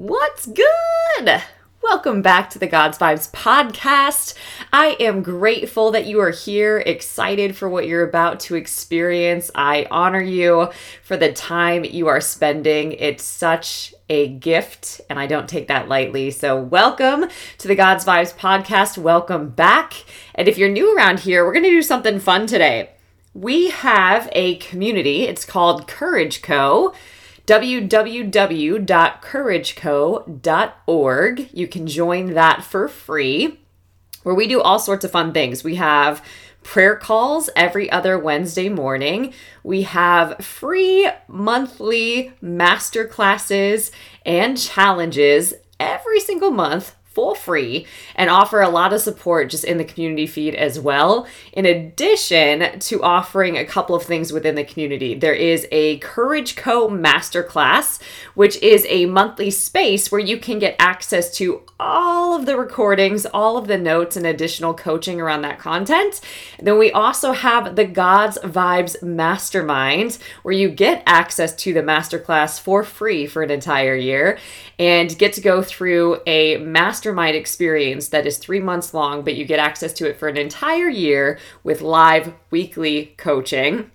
What's good? Welcome back to the God's Vibes podcast. I am grateful that you are here, excited for what you're about to experience. I honor you for the time you are spending. It's such a gift, and I don't take that lightly. So, welcome to the God's Vibes podcast. Welcome back. And if you're new around here, we're going to do something fun today. We have a community, it's called Courage Co www.courageco.org. You can join that for free, where we do all sorts of fun things. We have prayer calls every other Wednesday morning. We have free monthly master classes and challenges every single month for free and offer a lot of support just in the community feed as well. In addition to offering a couple of things within the community, there is a Courage Co Masterclass, which is a monthly space where you can get access to all of the recordings, all of the notes, and additional coaching around that content. And then we also have the God's Vibes Mastermind, where you get access to the masterclass for free for an entire year and get to go through a mastermind experience that is three months long, but you get access to it for an entire year with live weekly coaching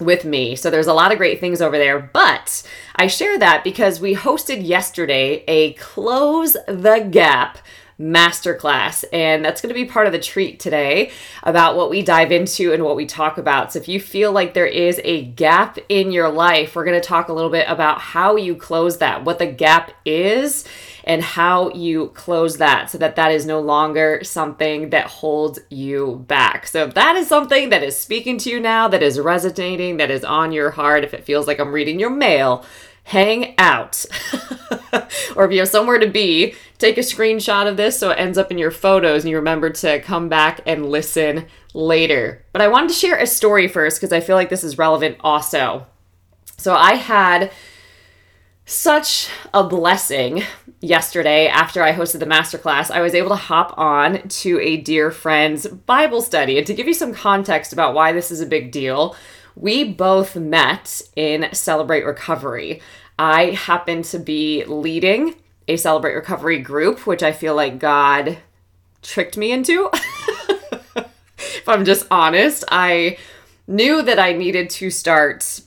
with me. So there's a lot of great things over there, but I share that because we hosted yesterday a Close the Gap masterclass. And that's going to be part of the treat today about what we dive into and what we talk about. So if you feel like there is a gap in your life, we're going to talk a little bit about how you close that, what the gap is and how you close that so that that is no longer something that holds you back. So if that is something that is speaking to you now, that is resonating, that is on your heart, if it feels like I'm reading your mail, hang out. or if you have somewhere to be, take a screenshot of this so it ends up in your photos and you remember to come back and listen later. But I wanted to share a story first because I feel like this is relevant also. So I had such a blessing yesterday after I hosted the masterclass. I was able to hop on to a dear friend's Bible study. And to give you some context about why this is a big deal, we both met in Celebrate Recovery. I happen to be leading a Celebrate Recovery group, which I feel like God tricked me into. if I'm just honest, I knew that I needed to start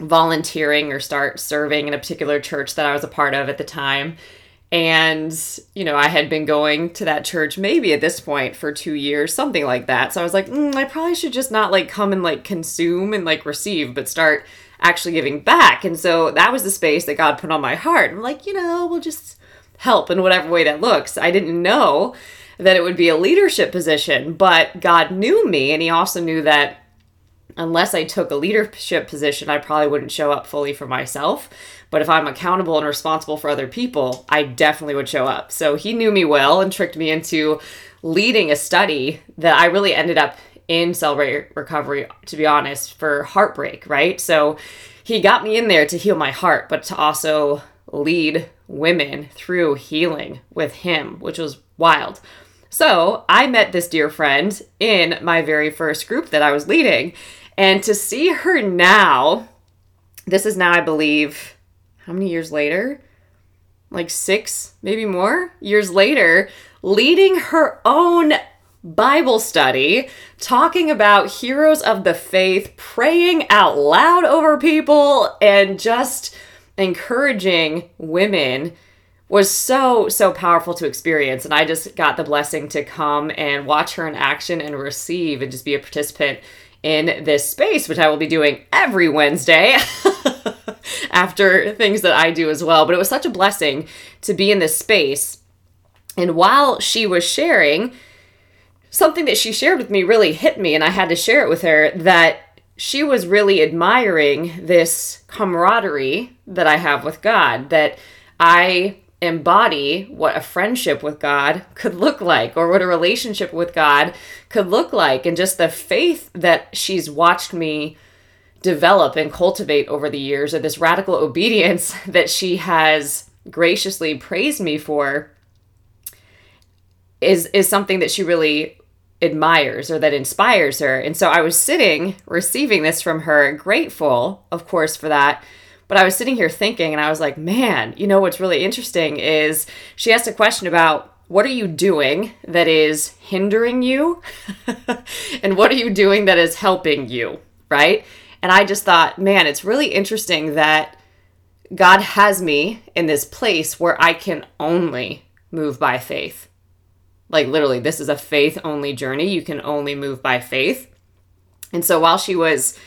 volunteering or start serving in a particular church that I was a part of at the time. And, you know, I had been going to that church maybe at this point for two years, something like that. So I was like, mm, I probably should just not like come and like consume and like receive, but start actually giving back. And so that was the space that God put on my heart. I'm like, you know, we'll just help in whatever way that looks. I didn't know that it would be a leadership position, but God knew me and He also knew that unless I took a leadership position, I probably wouldn't show up fully for myself. But if I'm accountable and responsible for other people, I definitely would show up. So he knew me well and tricked me into leading a study that I really ended up in Celebrate Recovery, to be honest, for heartbreak, right? So he got me in there to heal my heart, but to also lead women through healing with him, which was wild. So I met this dear friend in my very first group that I was leading. And to see her now, this is now, I believe, how many years later? Like six, maybe more years later, leading her own Bible study, talking about heroes of the faith, praying out loud over people, and just encouraging women was so so powerful to experience. And i just got the blessing to come and watch her in action and receive and just be a participant in this space which i will be doing every wednesday after things that i do as well. But it was such a blessing to be in this space. And while she was sharing something that she shared with me really hit me and i had to share it with her that she was really admiring this camaraderie that i have with god that i embody what a friendship with God could look like or what a relationship with God could look like and just the faith that she's watched me develop and cultivate over the years or this radical obedience that she has graciously praised me for is is something that she really admires or that inspires her. And so I was sitting receiving this from her, grateful, of course, for that But I was sitting here thinking, and I was like, man, you know what's really interesting is she asked a question about what are you doing that is hindering you? and what are you doing that is helping you? Right. And I just thought, man, it's really interesting that God has me in this place where I can only move by faith. Like, literally, this is a faith only journey. You can only move by faith. And so while she was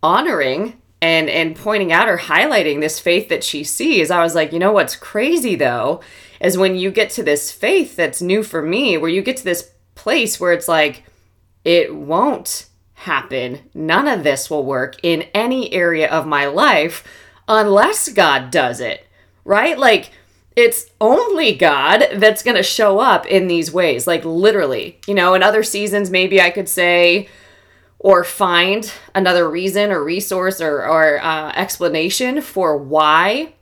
honoring and and pointing out or highlighting this faith that she sees, I was like, you know what's crazy though is when you get to this faith that's new for me, where you get to this place where it's like it won't happen. None of this will work in any area of my life unless God does it. Right? Like it's only God that's going to show up in these ways, like literally. You know, in other seasons, maybe I could say, or find another reason or resource or, or uh, explanation for why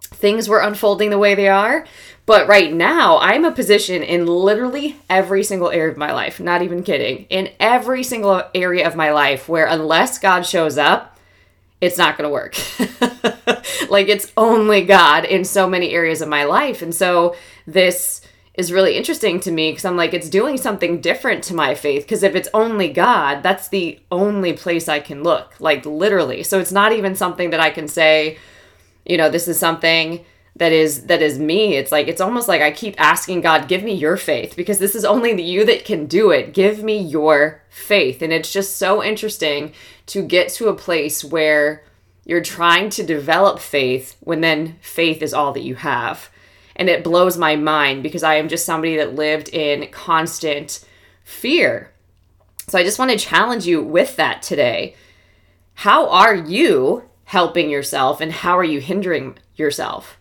things were unfolding the way they are. But right now, I'm a position in literally every single area of my life, not even kidding, in every single area of my life where unless God shows up, it's not going to work. like it's only God in so many areas of my life. And so this is really interesting to me because I'm like, it's doing something different to my faith. Because if it's only God, that's the only place I can look, like literally. So it's not even something that I can say, you know, this is something that is that is me it's like it's almost like i keep asking god give me your faith because this is only you that can do it give me your faith and it's just so interesting to get to a place where you're trying to develop faith when then faith is all that you have and it blows my mind because I am just somebody that lived in constant fear. So I just want to challenge you with that today. How are you helping yourself and how are you hindering yourself?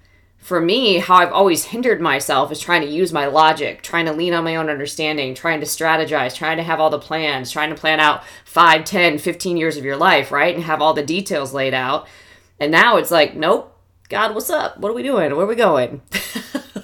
For me, how I've always hindered myself is trying to use my logic, trying to lean on my own understanding, trying to strategize, trying to have all the plans, trying to plan out 5, 10, 15 years of your life, right? And have all the details laid out. And now it's like, nope, God, what's up? What are we doing? Where are we going?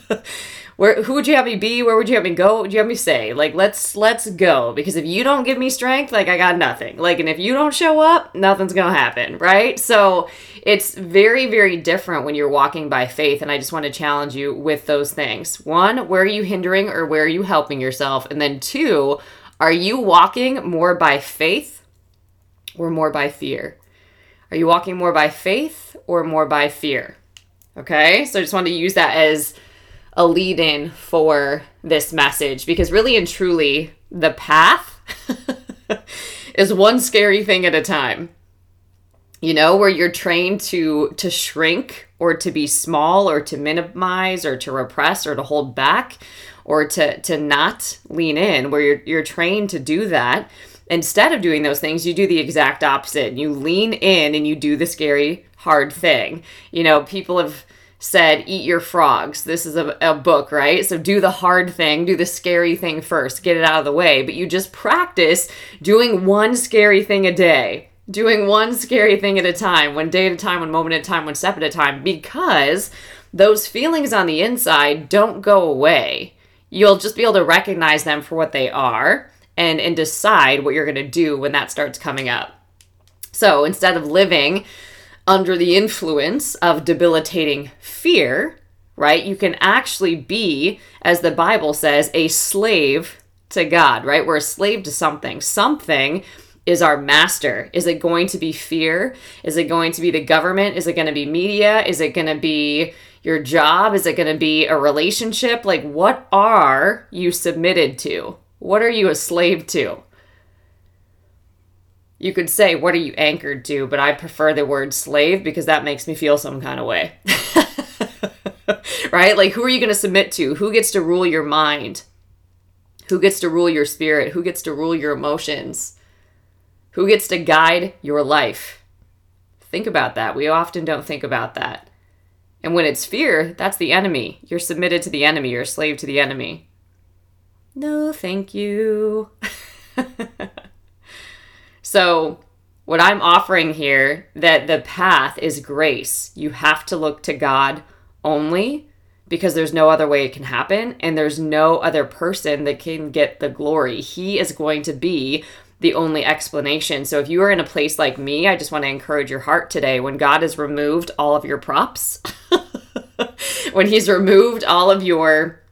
Where who would you have me be? Where would you have me go? What would you have me say? Like let's let's go because if you don't give me strength, like I got nothing. Like and if you don't show up, nothing's going to happen, right? So it's very very different when you're walking by faith and I just want to challenge you with those things. One, where are you hindering or where are you helping yourself? And then two, are you walking more by faith or more by fear? Are you walking more by faith or more by fear? Okay, so I just wanted to use that as a lead in for this message because really and truly, the path is one scary thing at a time. You know, where you're trained to to shrink or to be small or to minimize or to repress or to hold back or to to not lean in, where you're you're trained to do that Instead of doing those things, you do the exact opposite. You lean in and you do the scary, hard thing. You know, people have said, eat your frogs. This is a, a book, right? So do the hard thing, do the scary thing first, get it out of the way. But you just practice doing one scary thing a day, doing one scary thing at a time, one day at a time, one moment at a time, one step at a time, because those feelings on the inside don't go away. You'll just be able to recognize them for what they are and and decide what you're going to do when that starts coming up. So, instead of living under the influence of debilitating fear, right? You can actually be as the Bible says a slave to God, right? We're a slave to something. Something is our master? Is it going to be fear? Is it going to be the government? Is it going to be media? Is it going to be your job? Is it going to be a relationship? Like, what are you submitted to? What are you a slave to? You could say, What are you anchored to? But I prefer the word slave because that makes me feel some kind of way. right? Like, who are you going to submit to? Who gets to rule your mind? Who gets to rule your spirit? Who gets to rule your emotions? Who gets to guide your life? Think about that. We often don't think about that. And when it's fear, that's the enemy. You're submitted to the enemy, you're a slave to the enemy. No, thank you. so, what I'm offering here that the path is grace. You have to look to God only because there's no other way it can happen and there's no other person that can get the glory. He is going to be the only explanation. So if you are in a place like me, I just want to encourage your heart today when God has removed all of your props, when he's removed all of your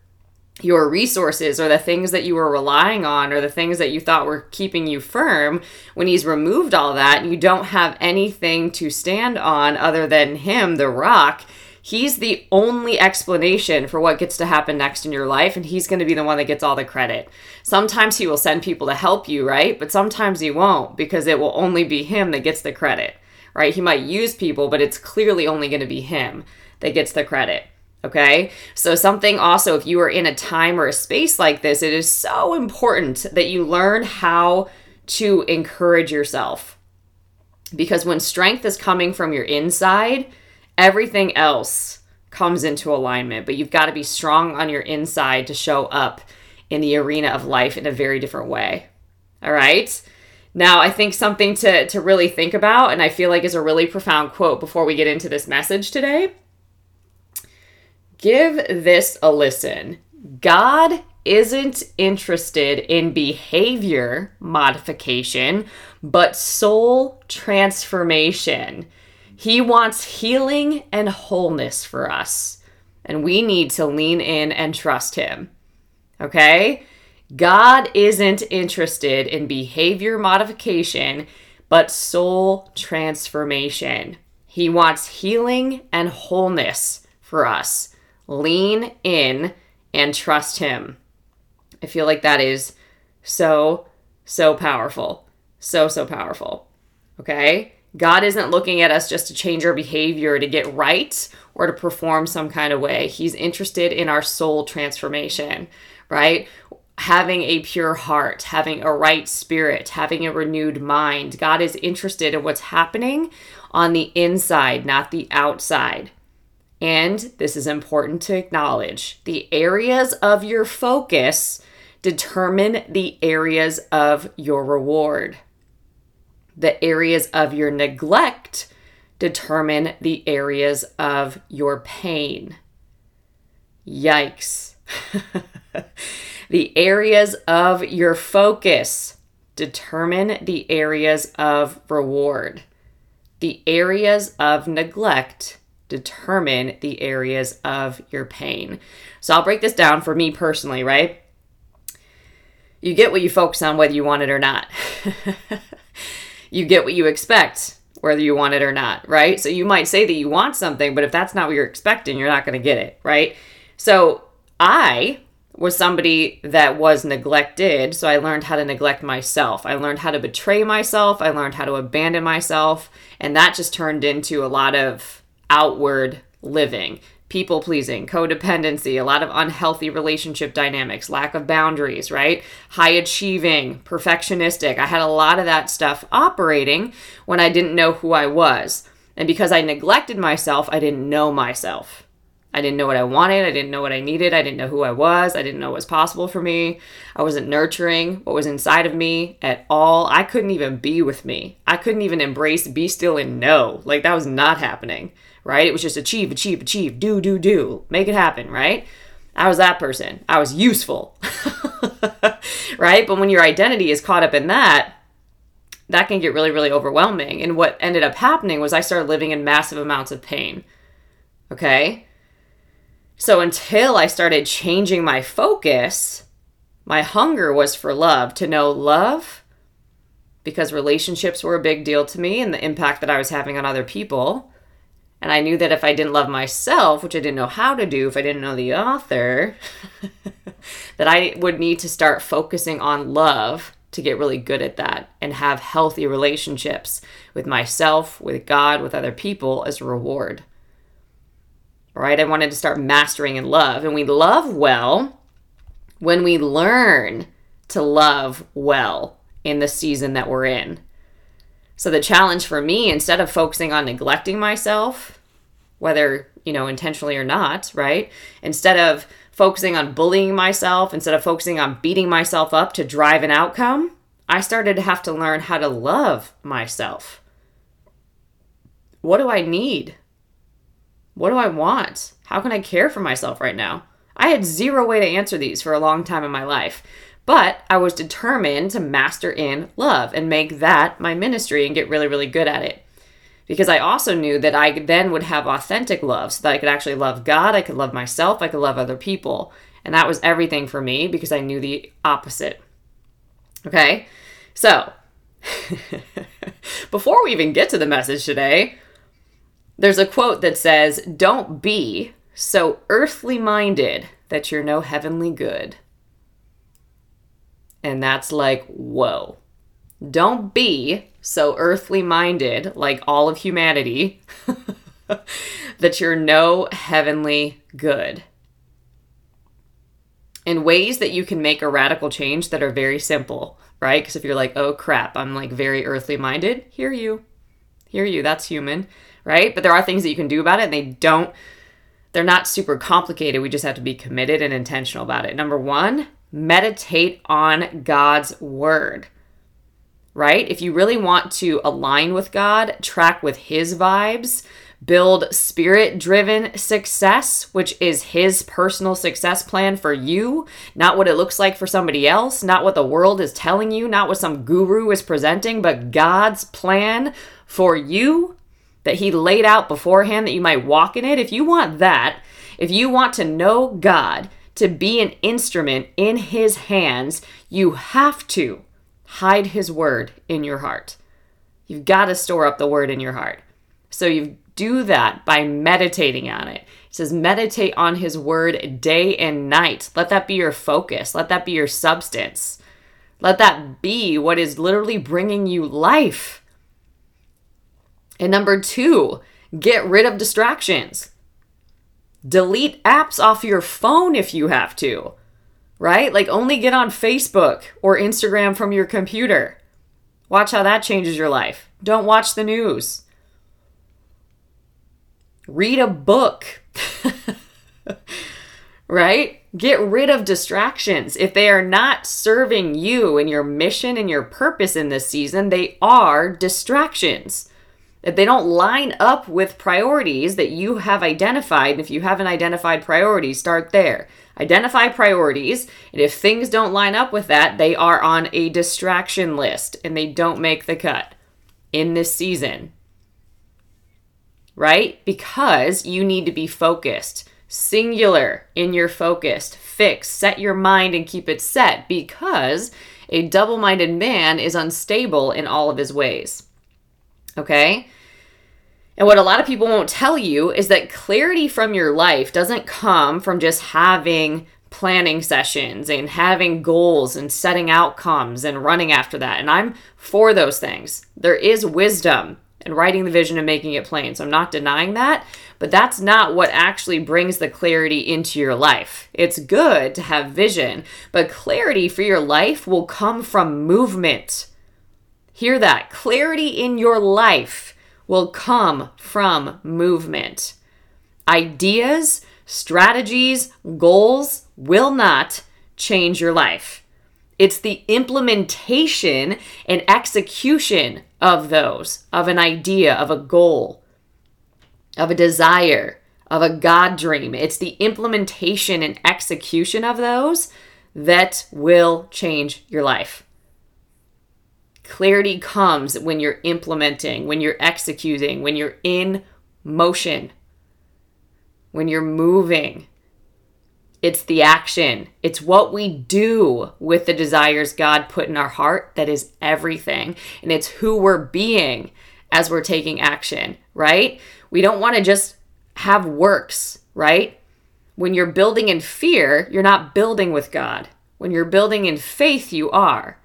your resources or the things that you were relying on or the things that you thought were keeping you firm when he's removed all that you don't have anything to stand on other than him the rock he's the only explanation for what gets to happen next in your life and he's going to be the one that gets all the credit. Sometimes he will send people to help you right? But sometimes he won't because it will only be him that gets the credit right? He might use people but it's clearly only going to be him that gets the credit Okay. So, something also, if you are in a time or a space like this, it is so important that you learn how to encourage yourself. Because when strength is coming from your inside, everything else comes into alignment. But you've got to be strong on your inside to show up in the arena of life in a very different way. All right. Now, I think something to, to really think about, and I feel like is a really profound quote before we get into this message today Give this a listen. God isn't interested in behavior modification, but soul transformation. He wants healing and wholeness for us, and we need to lean in and trust Him. Okay? God isn't interested in behavior modification, but soul transformation. He wants healing and wholeness for us lean in and trust Him. I feel like that is so, so powerful. So, so powerful. Okay? God isn't looking at us just to change our behavior to get right or to perform some kind of way. He's interested in our soul transformation, right? Having a pure heart, having a right spirit, having a renewed mind. God is interested in what's happening on the inside, not the outside. And this is important to acknowledge the areas of your focus determine the areas of your reward. The areas of your neglect determine the areas of your pain. Yikes. the areas of your focus determine the areas of reward. The areas of neglect determine the areas of your pain. So I'll break this down for me personally, right? You get what you focus on whether you want it or not. you get what you expect whether you want it or not, right? So you might say that you want something, but if that's not what you're expecting, you're not going to get it, right? So I was somebody that was neglected, so I learned how to neglect myself. I learned how to betray myself, I learned how to abandon myself, and that just turned into a lot of outward living people pleasing, codependency, a lot of unhealthy relationship dynamics, lack of boundaries, right? High achieving, perfectionistic. I had a lot of that stuff operating when I didn't know who I was. And because I neglected myself, I didn't know myself. I didn't know what I wanted. I didn't know what I needed. I didn't know who I was. I didn't know what was possible for me. I wasn't nurturing what was inside of me at all. I couldn't even be with me. I couldn't even embrace, be still, and know. Like that was not happening right? It was just achieve, achieve, achieve, do, do, do, make it happen, right? I was that person. I was useful, right? But when your identity is caught up in that, that can get really, really overwhelming. And what ended up happening was I started living in massive amounts of pain. Okay? So until I started changing my focus, my hunger was for love, to know love, because relationships were a big deal to me and the impact that I was having on other people. And I knew that if I didn't love myself, which I didn't know how to do, if I didn't know the author, that I would need to start focusing on love to get really good at that and have healthy relationships with myself, with God, with other people as a reward. Right? I wanted to start mastering in love. And we love well when we learn to love well in the season that we're in. So the challenge for me, instead of focusing on neglecting myself, whether, you know, intentionally or not, right? Instead of focusing on bullying myself, instead of focusing on beating myself up to drive an outcome, I started to have to learn how to love myself. What do I need? What do I want? How can I care for myself right now? I had zero way to answer these for a long time in my life. But I was determined to master in love and make that my ministry and get really, really good at it. Because I also knew that I then would have authentic love so that I could actually love God, I could love myself, I could love other people. And that was everything for me because I knew the opposite. Okay? So, before we even get to the message today, there's a quote that says, Don't be so earthly minded that you're no heavenly good. And that's like, whoa. Don't be so earthly minded, like all of humanity, that you're no heavenly good. In ways that you can make a radical change that are very simple, right? Because if you're like, oh crap, I'm like very earthly minded, hear you. Hear you. That's human, right? But there are things that you can do about it and they don't, they're not super complicated. We just have to be committed and intentional about it. Number one, meditate on God's word, right? If you really want to align with God, track with His vibes, build spirit driven success, which is His personal success plan for you, not what it looks like for somebody else, not what the world is telling you, not what some guru is presenting, but God's plan for you that He laid out beforehand that you might walk in it. If you want that, if you want to know God, to be an instrument in his hands, you have to hide his word in your heart. You've got to store up the word in your heart. So you do that by meditating on it. It says, meditate on his word day and night. Let that be your focus. Let that be your substance. Let that be what is literally bringing you life. And number two, get rid of distractions. Delete apps off your phone if you have to, right? Like only get on Facebook or Instagram from your computer. Watch how that changes your life. Don't watch the news. Read a book. right? Get rid of distractions. If they are not serving you and your mission and your purpose in this season, they are distractions if they don't line up with priorities that you have identified, and if you haven't identified priorities, start there. Identify priorities, and if things don't line up with that, they are on a distraction list and they don't make the cut in this season. Right? Because you need to be focused, singular in your focus, fix, set your mind and keep it set because a double minded man is unstable in all of his ways. Okay? And what a lot of people won't tell you is that clarity from your life doesn't come from just having planning sessions and having goals and setting outcomes and running after that. And I'm for those things. There is wisdom in writing the vision and making it plain. So I'm not denying that, but that's not what actually brings the clarity into your life. It's good to have vision, but clarity for your life will come from movement. Hear that. Clarity in your life will come from movement. Ideas, strategies, goals will not change your life. It's the implementation and execution of those, of an idea, of a goal, of a desire, of a God dream. It's the implementation and execution of those that will change your life. Clarity comes when you're implementing, when you're executing, when you're in motion, when you're moving. It's the action. It's what we do with the desires God put in our heart that is everything. And it's who we're being as we're taking action, right? We don't want to just have works, right? When you're building in fear, you're not building with God. When you're building in faith, you are.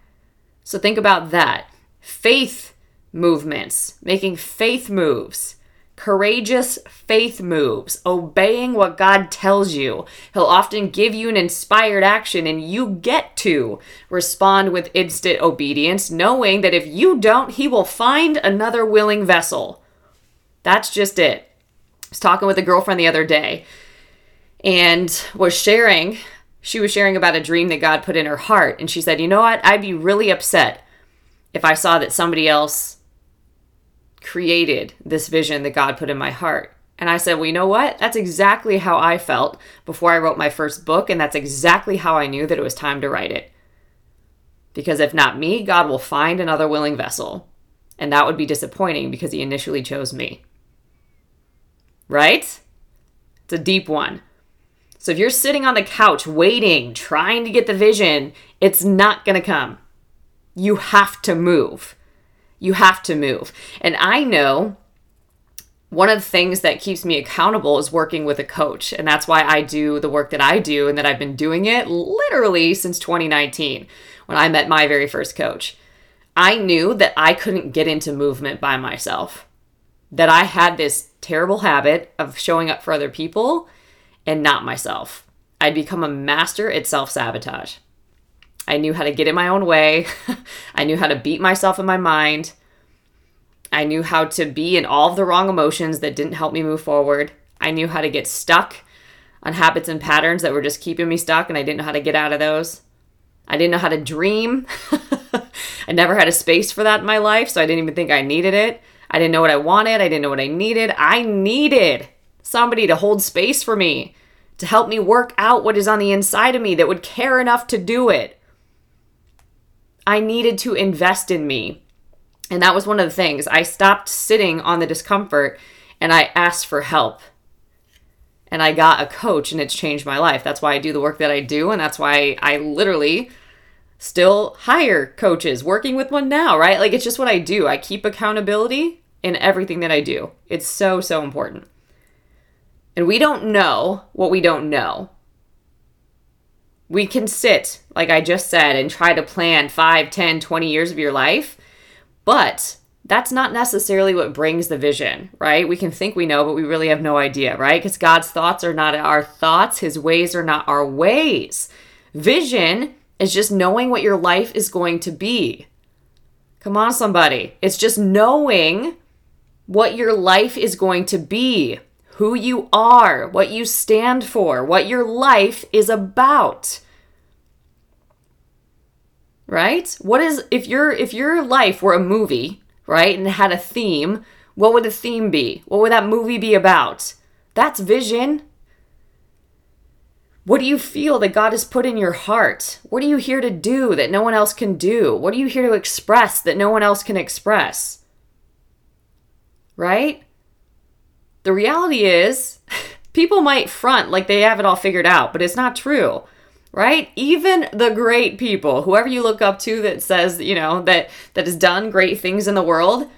So think about that. Faith movements, making faith moves, courageous faith moves, obeying what God tells you. He'll often give you an inspired action and you get to respond with instant obedience, knowing that if you don't, He will find another willing vessel. That's just it. I was talking with a girlfriend the other day and was sharing she was sharing about a dream that God put in her heart. And she said, You know what? I'd be really upset if I saw that somebody else created this vision that God put in my heart. And I said, Well, you know what? That's exactly how I felt before I wrote my first book. And that's exactly how I knew that it was time to write it. Because if not me, God will find another willing vessel. And that would be disappointing because he initially chose me. Right? It's a deep one. So if you're sitting on the couch waiting, trying to get the vision, it's not going to come. You have to move. You have to move. And I know one of the things that keeps me accountable is working with a coach. And that's why I do the work that I do and that I've been doing it literally since 2019 when I met my very first coach. I knew that I couldn't get into movement by myself, that I had this terrible habit of showing up for other people and not myself. I'd become a master at self sabotage. I knew how to get in my own way. I knew how to beat myself in my mind. I knew how to be in all of the wrong emotions that didn't help me move forward. I knew how to get stuck on habits and patterns that were just keeping me stuck, and I didn't know how to get out of those. I didn't know how to dream. I never had a space for that in my life, so I didn't even think I needed it. I didn't know what I wanted. I didn't know what I needed. I needed somebody to hold space for me, to help me work out what is on the inside of me that would care enough to do it. I needed to invest in me. And that was one of the things. I stopped sitting on the discomfort and I asked for help. And I got a coach and it's changed my life. That's why I do the work that I do. And that's why I literally still hire coaches, working with one now, right? Like it's just what I do. I keep accountability in everything that I do. It's so, so important. And we don't know what we don't know. We can sit, like I just said, and try to plan 5, 10, 20 years of your life, but that's not necessarily what brings the vision, right? We can think we know, but we really have no idea, right? Because God's thoughts are not our thoughts, His ways are not our ways. Vision is just knowing what your life is going to be. Come on, somebody. It's just knowing what your life is going to be who you are, what you stand for, what your life is about. Right? What is if your if your life were a movie, right, and had a theme, what would the theme be? What would that movie be about? That's vision. What do you feel that God has put in your heart? What are you here to do that no one else can do? What are you here to express that no one else can express? Right? The reality is, people might front like they have it all figured out, but it's not true. Right? Even the great people, whoever you look up to that says, you know, that that has done great things in the world,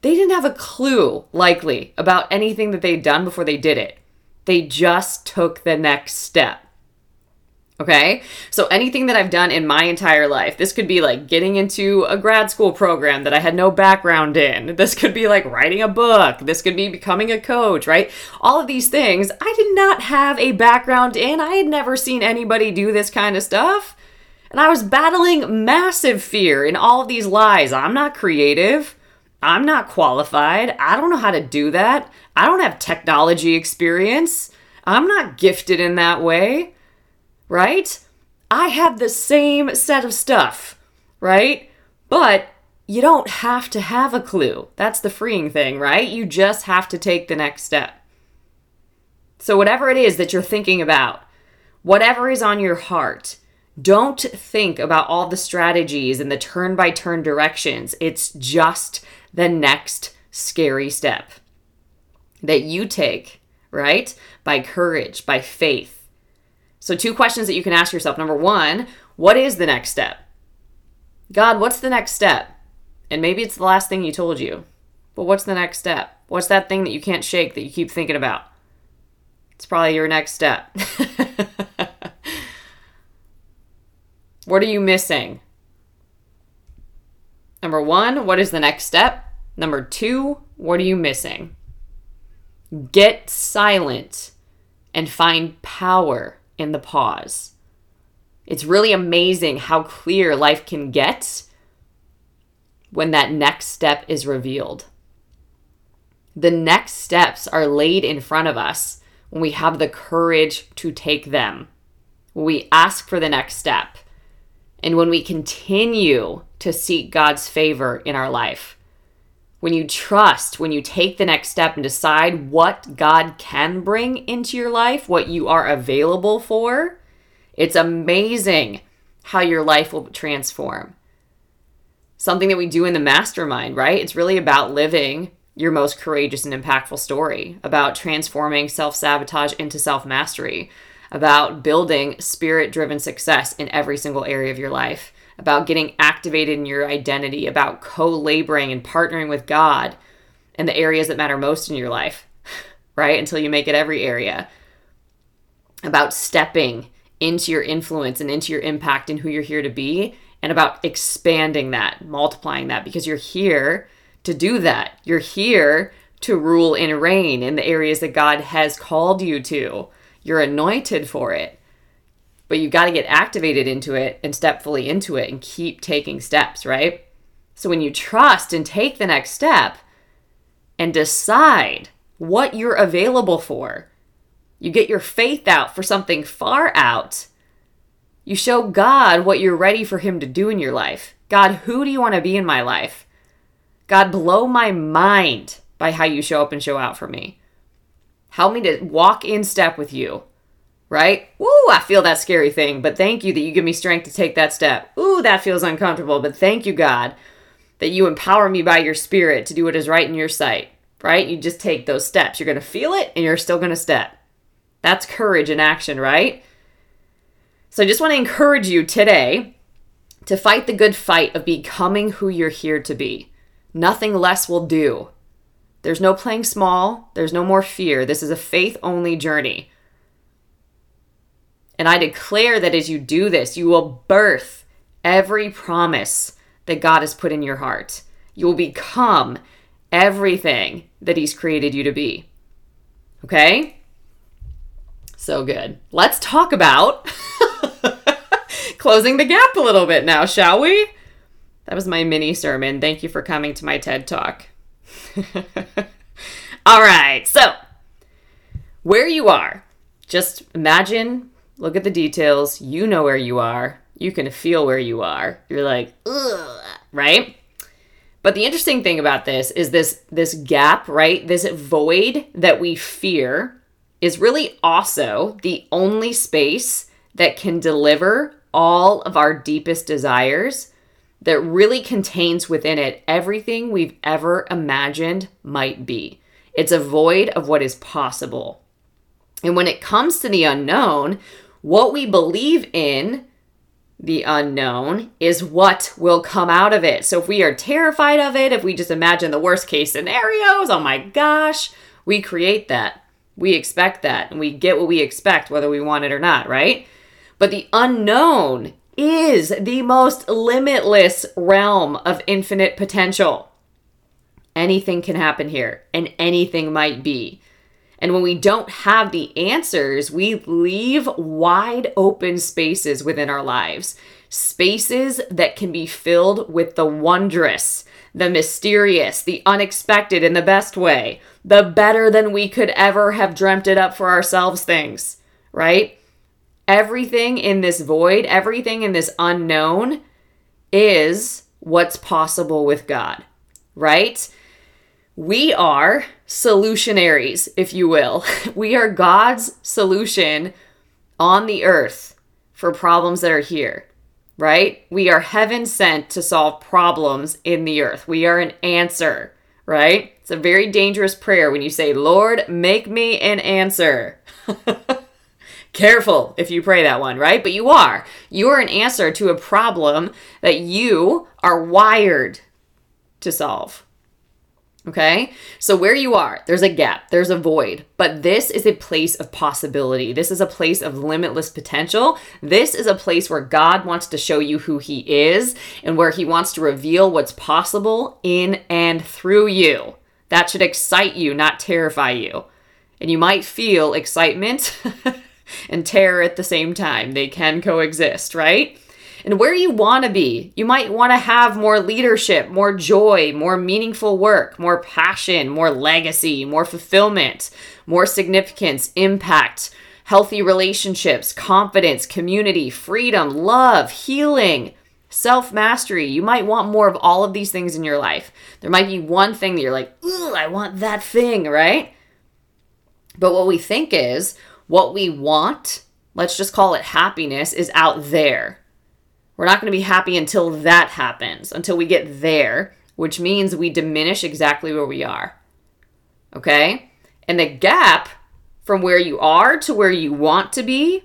they didn't have a clue likely about anything that they'd done before they did it. They just took the next step. Okay. So anything that I've done in my entire life, this could be like getting into a grad school program that I had no background in. This could be like writing a book. This could be becoming a coach, right? All of these things I did not have a background in. I had never seen anybody do this kind of stuff. And I was battling massive fear in all of these lies. I'm not creative. I'm not qualified. I don't know how to do that. I don't have technology experience. I'm not gifted in that way right? I have the same set of stuff, right? But you don't have to have a clue. That's the freeing thing, right? You just have to take the next step. So, whatever it is that you're thinking about, whatever is on your heart, don't think about all the strategies and the turn by turn directions. It's just the next scary step that you take, right? By courage, by faith so, two questions that you can ask yourself. Number one, what is the next step? God, what's the next step? And maybe it's the last thing He told you, but what's the next step? What's that thing that you can't shake that you keep thinking about? It's probably your next step. what are you missing? Number one, what is the next step? Number two, what are you missing? Get silent and find power in the pause. It's really amazing how clear life can get when that next step is revealed. The next steps are laid in front of us when we have the courage to take them, when we ask for the next step, and when we continue to seek God's favor in our life when you trust, when you take the next step and decide what God can bring into your life, what you are available for, it's amazing how your life will transform. something that we do in the mastermind, right? It's really about living your most courageous and impactful story, about transforming self sabotage into self mastery, about building spirit driven success in every single area of your life, about getting activated in your identity, about co laboring and partnering with God in the areas that matter most in your life, right? Until you make it every area, about stepping into your influence and into your impact and who you're here to be, and about expanding that, multiplying that, because you're here to do that. You're here to rule and reign in the areas that God has called you to. You're anointed for it. But you've got to get activated into it and step fully into it and keep taking steps, right? So when you trust and take the next step and decide what you're available for, you get your faith out for something far out. You show God what you're ready for Him to do in your life. God, who do you want to be in my life? God, blow my mind by how you show up and show out for me. Help me to walk in step with you, right? Ooh, I feel that scary thing, but thank you that you give me strength to take that step. Ooh, that feels uncomfortable, but thank you, God, that you empower me by your spirit to do what is right in your sight, right? You just take those steps. You're going to feel it and you're still going to step. That's courage in action, right? So I just want to encourage you today to fight the good fight of becoming who you're here to be. Nothing less will do. There's no playing small, there's no more fear. This is a faith only journey. And I declare that as you do this, you will birth every promise that God has put in your heart. You will become everything that He's created you to be. Okay? So good. Let's talk about closing the gap a little bit now, shall we? That was my mini sermon. Thank you for coming to my TED Talk. All right, so where you are, just imagine, look at the details. You know where you are. You can feel where you are. You're like, ugh, right? But the interesting thing about this is this this gap, right? This void that we fear is really also the only space that can deliver all of our deepest desires that really contains within it everything we've ever imagined might be. It's a void of what is possible. And when it comes to the unknown, what we believe in the unknown is what will come out of it. So if we are terrified of it, if we just imagine the worst case scenarios, oh my gosh, we create that. We expect that and we get what we expect whether we want it or not, right? But the unknown is the most limitless realm of infinite potential. Anything can happen here, and anything might be. And when we don't have the answers, we leave wide open spaces within our lives. Spaces that can be filled with the wondrous, the mysterious, the unexpected in the best way, the better than we could ever have dreamt it up for ourselves things, right? everything in this void, everything in this unknown is what's possible with God, right? We are solutionaries, if you will. We are God's solution on the earth for problems that are here, right? We are heaven sent to solve problems in the earth. We are an answer, right? It's a very dangerous prayer when you say, Lord, make me an answer. Careful if you pray that one, right? But you are. You are an answer to a problem that you are wired to solve. Okay? So, where you are, there's a gap, there's a void, but this is a place of possibility. This is a place of limitless potential. This is a place where God wants to show you who He is and where He wants to reveal what's possible in and through you. That should excite you, not terrify you. And you might feel excitement and terror at the same time. They can coexist, right? And where you want to be, you might want to have more leadership, more joy, more meaningful work, more passion, more legacy, more fulfillment, more significance, impact, healthy relationships, confidence, community, freedom, love, healing, self mastery. You might want more of all of these things in your life. There might be one thing that you're like, ooh, I want that thing, right? But what we think is, what we want, let's just call it happiness, is out there. We're not going to be happy until that happens, until we get there, which means we diminish exactly where we are. Okay? And the gap from where you are to where you want to be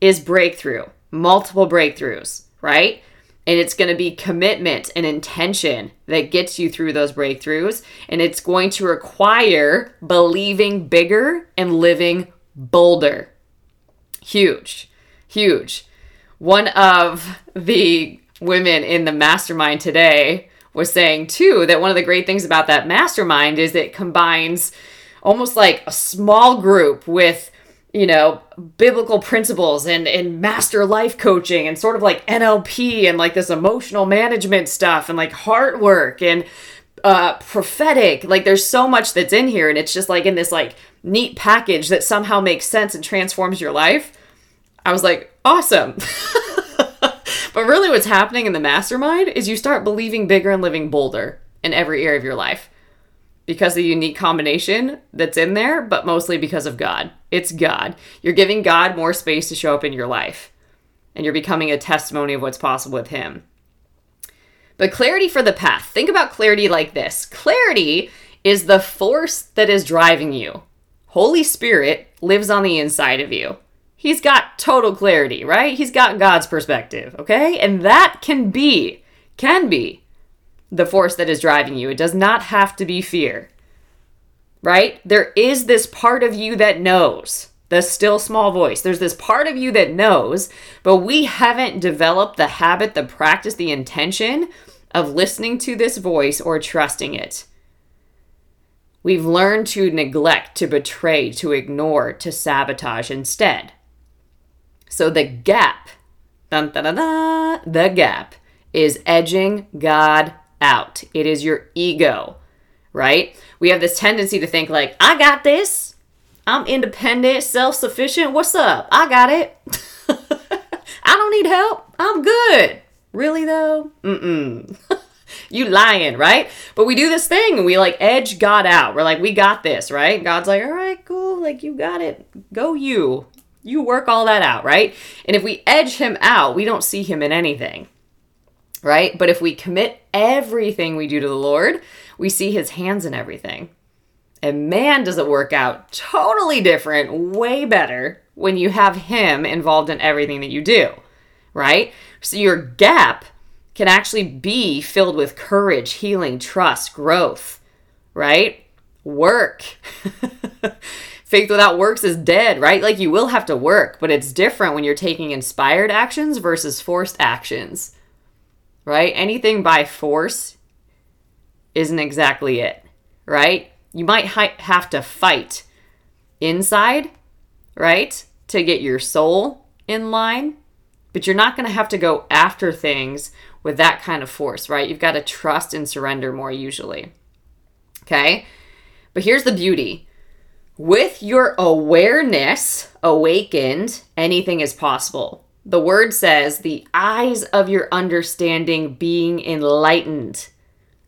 is breakthrough, multiple breakthroughs, right? And it's going to be commitment and intention that gets you through those breakthroughs. And it's going to require believing bigger and living bolder. Huge, huge. One of the women in the mastermind today was saying, too, that one of the great things about that mastermind is it combines almost like a small group with you know biblical principles and and master life coaching and sort of like NLP and like this emotional management stuff and like heart work and uh prophetic. Like there's so much that's in here and it's just like in this like neat package that somehow makes sense and transforms your life i was like awesome but really what's happening in the mastermind is you start believing bigger and living bolder in every area of your life because the unique combination that's in there, but mostly because of God. It's God. You're giving God more space to show up in your life, and you're becoming a testimony of what's possible with Him. But clarity for the path. Think about clarity like this clarity is the force that is driving you. Holy Spirit lives on the inside of you. He's got total clarity, right? He's got God's perspective, okay? And that can be, can be the force that is driving you. It does not have to be fear, right? There is this part of you that knows, the still small voice. There's this part of you that knows, but we haven't developed the habit, the practice, the intention of listening to this voice or trusting it. We've learned to neglect, to betray, to ignore, to sabotage instead. So the gap, dun, dun, dun, the gap is edging God out. It is your ego, right? We have this tendency to think like, I got this. I'm independent, self-sufficient. What's up? I got it. I don't need help. I'm good. Really though? Mm-mm. you lying, right? But we do this thing and we like edge God out. We're like, we got this, right? God's like, all right, cool. Like, you got it. Go you. You work all that out, right? And if we edge him out, we don't see him in anything right? But if we commit everything we do to the Lord, we see his hands in everything. And man, does it work out totally different, way better when you have him involved in everything that you do, right? So your gap can actually be filled with courage, healing, trust, growth, right? Work. Faith without works is dead, right? Like you will have to work, but it's different when you're taking inspired actions versus forced actions right? Anything by force isn't exactly it, right? You might hi- have to fight inside, right? To get your soul in line, but you're not going to have to go after things with that kind of force, right? You've got to trust and surrender more usually. Okay? But here's the beauty with your awareness awakened, anything is possible. The word says, the eyes of your understanding being enlightened.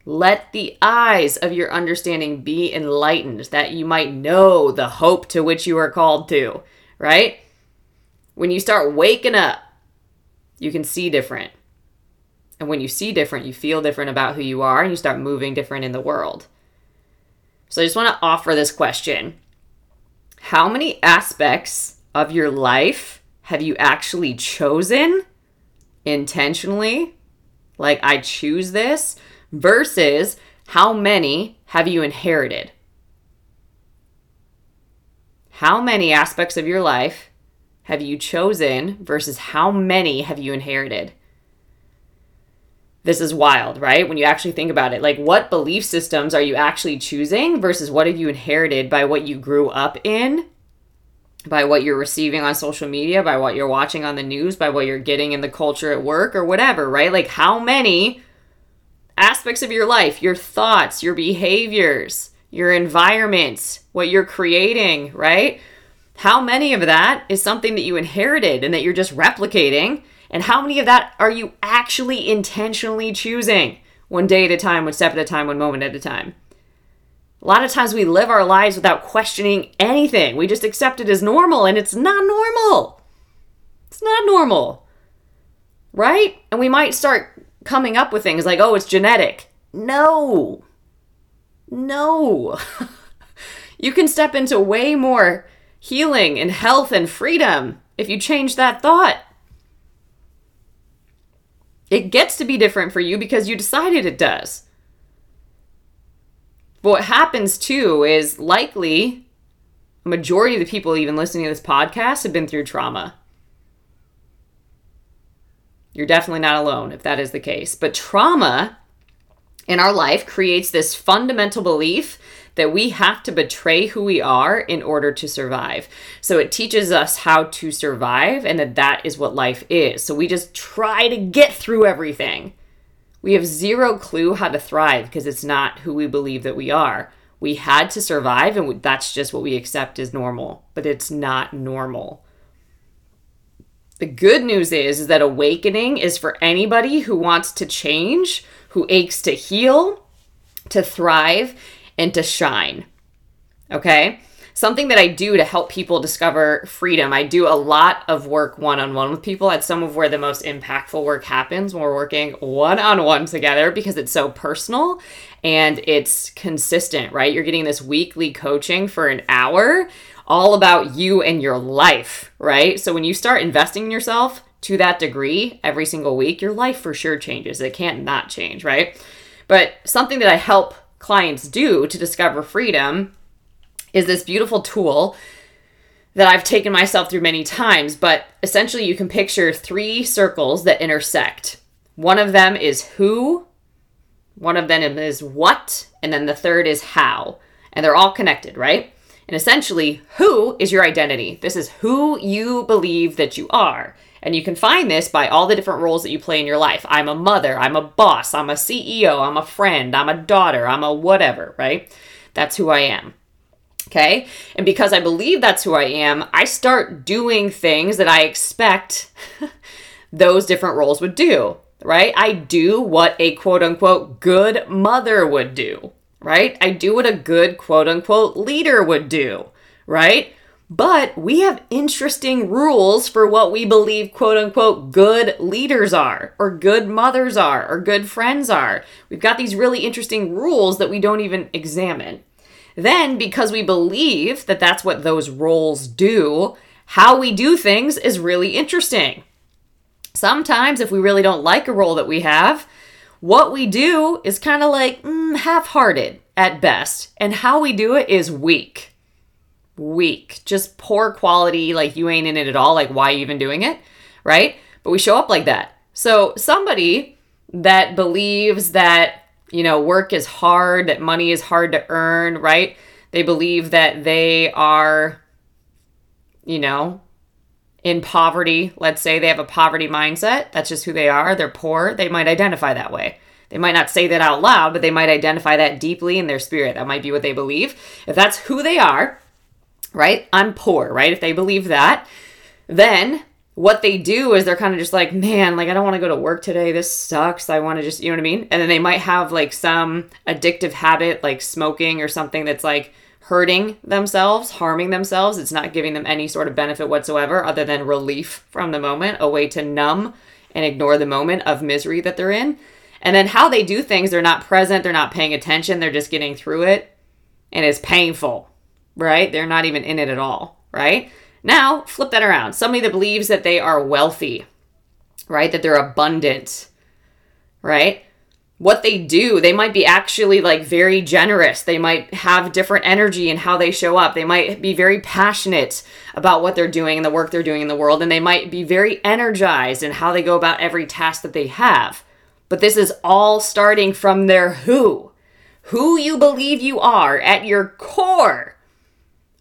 Let the eyes of your understanding be enlightened, that you might know the hope to which you are called to, right? When you start waking up, you can see different. And when you see different, you feel different about who you are and you start moving different in the world. So I just want to offer this question How many aspects of your life have you actually chosen intentionally? Like, I choose this, versus how many have you inherited? How many aspects of your life have you chosen versus how many have you inherited? This is wild, right? When you actually think about it, like what belief systems are you actually choosing versus what have you inherited by what you grew up in by what you're receiving on social media, by what you're watching on the news, by what you're getting in the culture at work or whatever, right? Like how many aspects of your life, your thoughts, your behaviors, your environment, what you're creating, right? How many of that is something that you inherited and that you're just replicating? And how many of that are you actually intentionally choosing one day at a time, one step at a time, one moment at a time? A lot of times we live our lives without questioning anything. We just accept it as normal, and it's not normal. It's not normal. right? And we might start coming up with things like, oh, it's genetic. No. No. you can step into way more healing and health and freedom if you change that thought. It gets to be different for you because you decided it does. What happens too is likely a majority of the people even listening to this podcast have been through trauma. You're definitely not alone if that is the case. But trauma in our life creates this fundamental belief that we have to betray who we are in order to survive. So it teaches us how to survive and that that is what life is. So we just try to get through everything. We have zero clue how to thrive because it's not who we believe that we are. We had to survive and that's just what we accept as normal, but it's not normal. The good news is, is that awakening is for anybody who wants to change, who aches to heal, to thrive, and to shine. Okay? Something that I do to help people discover freedom. I do a lot of work one on one with people. That's some of where the most impactful work happens when we're working one on one together because it's so personal and it's consistent, right? You're getting this weekly coaching for an hour all about you and your life, right? So when you start investing in yourself to that degree every single week, your life for sure changes. It can't not change, right? But something that I help clients do to discover freedom is this beautiful tool that I've taken myself through many times, but essentially you can picture three circles that intersect. One of them is who, one of them is what, and then the third is how. And they're all connected, right? And essentially, who is your identity? This is who you believe that you are. And you can find this by all the different roles that you play in your life. I'm a mother, I'm a boss, I'm a CEO, I'm a friend, I'm a daughter, I'm a whatever, right? That's who I am. Okay? And because I believe that's who I am, I start doing things that I expect those different roles would do, right? I do what a quote unquote good mother would do, right? I do what a good quote unquote leader would do, right? But we have interesting rules for what we believe, quote unquote, good leaders are, or good mothers are, or good friends are. We've got these really interesting rules that we don't even examine. Then, because we believe that that's what those roles do, how we do things is really interesting. Sometimes, if we really don't like a role that we have, what we do is kind of like mm, half hearted at best, and how we do it is weak weak, just poor quality, like you ain't in it at all, like why even doing it, right? But we show up like that. So somebody that believes that, you know, work is hard, that money is hard to earn, right? They believe that they are, you know, in poverty. Let's say they have a poverty mindset. That's just who they are. They're poor. They might identify that way. They might not say that out loud, but they might identify that deeply in their spirit. That might be what they believe. If that's who they are, right? I'm poor, right? If they believe that, then what they do is they're kind of just like, man, like I don't want to go to work today. This sucks. I want to just, you know what I mean? And then they might have like some addictive habit like smoking or something that's like hurting themselves, harming themselves. It's not giving them any sort of benefit whatsoever other than relief from the moment, a way to numb and ignore the moment of misery that they're in. And then how they do things, they're not present, they're not paying attention, they're just getting through it. And it's painful right? They're not even in it at all, right? Now, flip that around. Somebody that believes that they are wealthy, right? That they're abundant, right? What they do, they might be actually like very generous. They might have different energy in how they show up. They might be very passionate about what they're doing and the work they're doing in the world. And they might be very energized in how they go about every task that they have. But this is all starting from their who. Who you believe you are at your core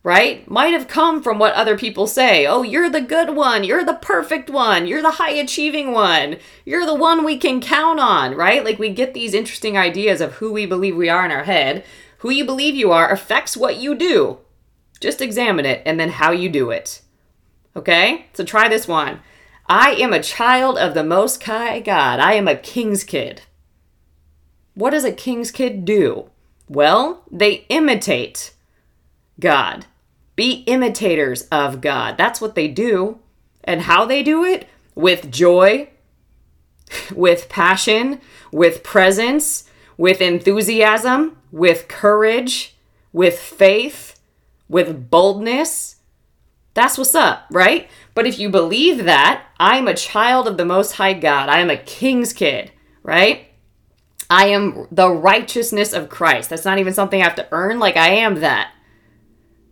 right? Might have come from what other people say. Oh, you're the good one. You're the perfect one. You're the high achieving one. You're the one we can count on, right? Like we get these interesting ideas of who we believe we are in our head. Who you believe you are affects what you do. Just examine it and then how you do it. Okay? So try this one. I am a child of the Most High God. I am a king's kid. What does a king's kid do? Well, they imitate God. Be imitators of God. That's what they do. And how they do it? With joy, with passion, with presence, with enthusiasm, with courage, with faith, with boldness. That's what's up, right? But if you believe that, I'm a child of the Most High God, I am a king's kid, right? I am the righteousness of Christ. That's not even something I have to earn. Like, I am that.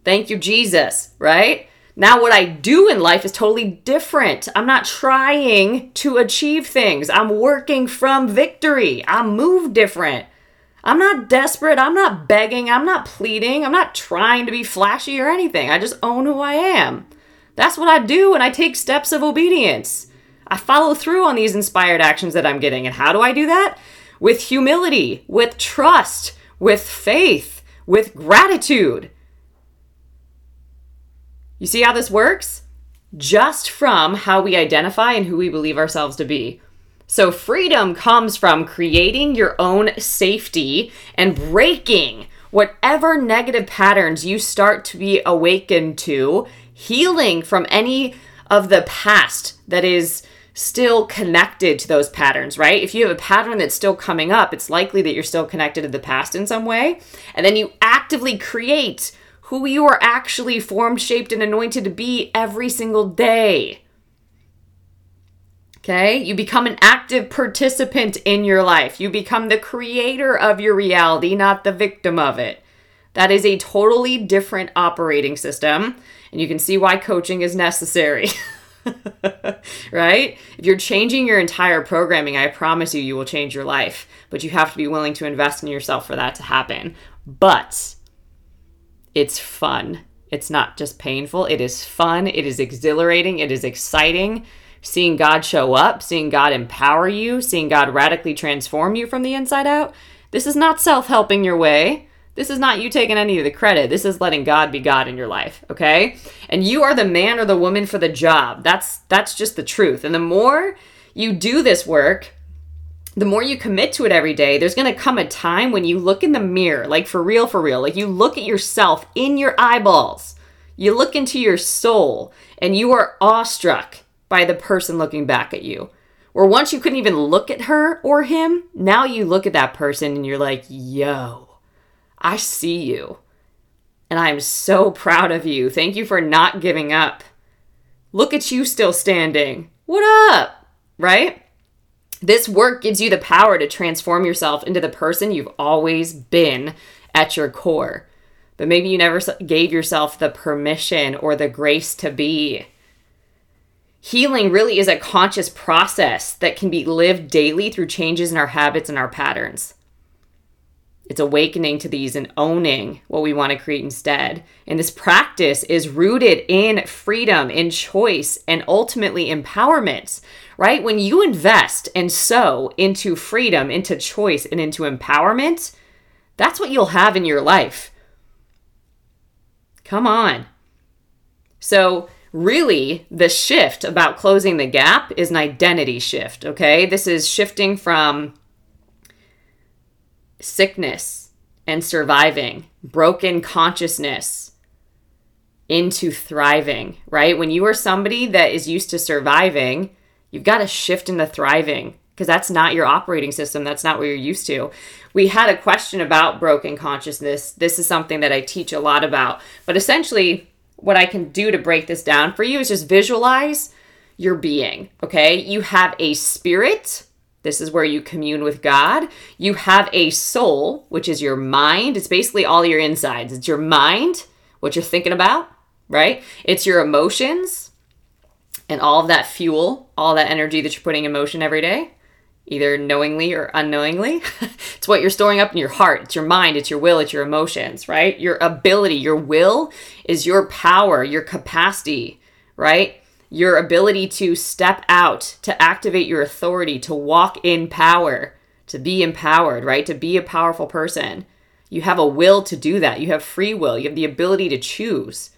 Thank you, Jesus, right? Now, what I do in life is totally different. I'm not trying to achieve things, I'm working from victory. I move different. I'm not desperate. I'm not begging. I'm not pleading. I'm not trying to be flashy or anything. I just own who I am. That's what I do, and I take steps of obedience. I follow through on these inspired actions that I'm getting. And how do I do that? With humility, with trust, with faith, with gratitude. You see how this works? Just from how we identify and who we believe ourselves to be. So, freedom comes from creating your own safety and breaking whatever negative patterns you start to be awakened to, healing from any of the past that is still connected to those patterns, right? If you have a pattern that's still coming up, it's likely that you're still connected to the past in some way. And then you actively create who you are actually formed, shaped, and anointed to be every single day. Okay? You become an active participant in your life. You become the creator of your reality, not the victim of it. That is a totally different operating system. And you can see why coaching is necessary. right? If you're changing your entire programming, I promise you, you will change your life. But you have to be willing to invest in yourself for that to happen. But it's fun. It's not just painful, it is fun, it is exhilarating, it is exciting. Seeing God show up, seeing God empower you, seeing God radically transform you from the inside out. This is not self helping your way. This is not you taking any of the credit. This is letting God be God in your life, okay? And you are the man or the woman for the job. That's that's just the truth. And the more you do this work, the more you commit to it every day, there's going to come a time when you look in the mirror, like for real, for real, like you look at yourself in your eyeballs. You look into your soul and you are awestruck by the person looking back at you. Where once you couldn't even look at her or him, now you look at that person and you're like, yo, I see you. And I'm so proud of you. Thank you for not giving up. Look at you still standing. What up? Right? This work gives you the power to transform yourself into the person you've always been at your core. But maybe you never gave yourself the permission or the grace to be. Healing really is a conscious process that can be lived daily through changes in our habits and our patterns. It's awakening to these and owning what we want to create instead. And this practice is rooted in freedom, in choice, and ultimately empowerment, right? When you invest and sow into freedom, into choice, and into empowerment, that's what you'll have in your life. Come on. So, really, the shift about closing the gap is an identity shift, okay? This is shifting from sickness and surviving, broken consciousness into thriving, right? When you are somebody that is used to surviving, you've got to shift into thriving because that's not your operating system. That's not what you're used to. We had a question about broken consciousness. This is something that I teach a lot about. But essentially, what I can do to break this down for you is just visualize your being, okay? You have a spirit this is where you commune with God. You have a soul, which is your mind. It's basically all your insides. It's your mind, what you're thinking about, right? It's your emotions and all of that fuel, all that energy that you're putting in motion every day, either knowingly or unknowingly. it's what you're storing up in your heart. It's your mind, it's your will, it's your emotions, right? Your ability, your will is your power, your capacity, right? your ability to step out, to activate your authority, to walk in power, to be empowered, right? To be a powerful person. You have a will to do that. You have free will. You have the ability to choose,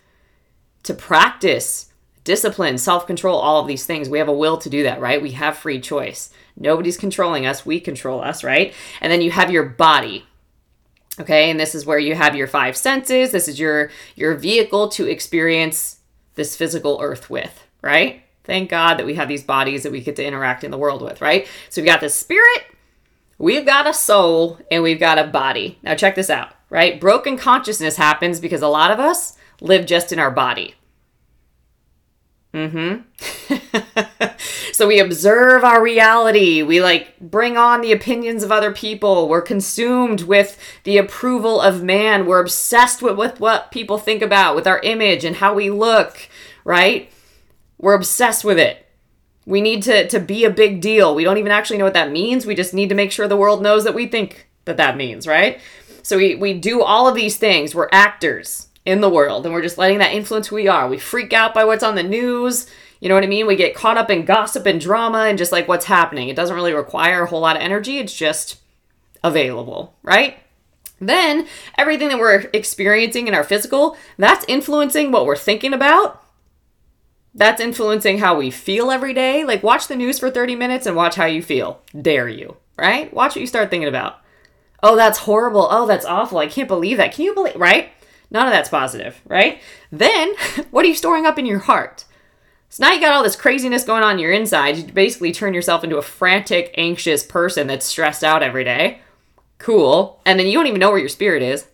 to practice discipline, self control, all of these things. We have a will to do that, right? We have free choice. Nobody's controlling us. We control us, right? And then you have your body. Okay, and this is where you have your five senses. This is your your vehicle to experience this physical earth with right? Thank God that we have these bodies that we get to interact in the world with, right? So we've got the spirit, we've got a soul, and we've got a body. Now, check this out, right? Broken consciousness happens because a lot of us live just in our body. Mm hmm. so we observe our reality. We like bring on the opinions of other people. We're consumed with the approval of man. We're obsessed with, with what people think about, with our image and how we look, right? We're obsessed with it. We need to, to be a big deal. We don't even actually know what that means. We just need to make sure the world knows that we think that that means, right? So we, we do all of these things. We're actors in the world and we're just letting that influence who we are. We freak out by what's on the news. You know what I mean? We get caught up in gossip and drama and just like what's happening. It doesn't really require a whole lot of energy, it's just available, right? Then everything that we're experiencing in our physical, that's influencing what we're thinking about. That's influencing how we feel every day. Like, watch the news for 30 minutes and watch how you feel. Dare you, right? Watch what you start thinking about. Oh, that's horrible. Oh, that's awful. I can't believe that. Can you believe, right? None of that's positive, right? Then, what are you storing up in your heart? So now you got all this craziness going on in your inside. You basically turn yourself into a frantic, anxious person that's stressed out every day. Cool. And then you don't even know where your spirit is.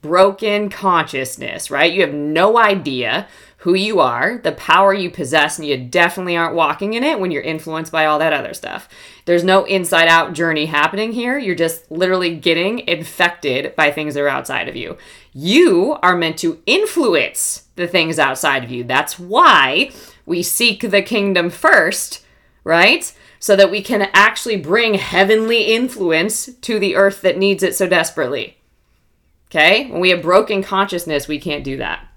Broken consciousness, right? You have no idea who you are, the power you possess, and you definitely aren't walking in it when you're influenced by all that other stuff. There's no inside out journey happening here. You're just literally getting infected by things that are outside of you. You are meant to influence the things outside of you. That's why we seek the kingdom first, right? So that we can actually bring heavenly influence to the earth that needs it so desperately. Okay? When we have broken consciousness, we can't do that.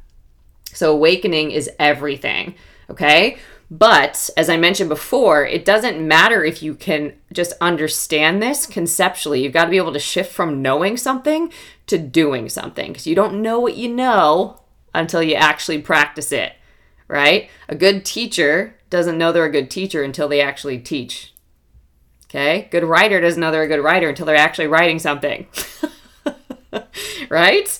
So awakening is everything, okay? But as I mentioned before, it doesn't matter if you can just understand this conceptually. You've got to be able to shift from knowing something to doing something because you don't know what you know until you actually practice it, right? A good teacher doesn't know they're a good teacher until they actually teach. Okay? Good writer doesn't know they're a good writer until they're actually writing something. right?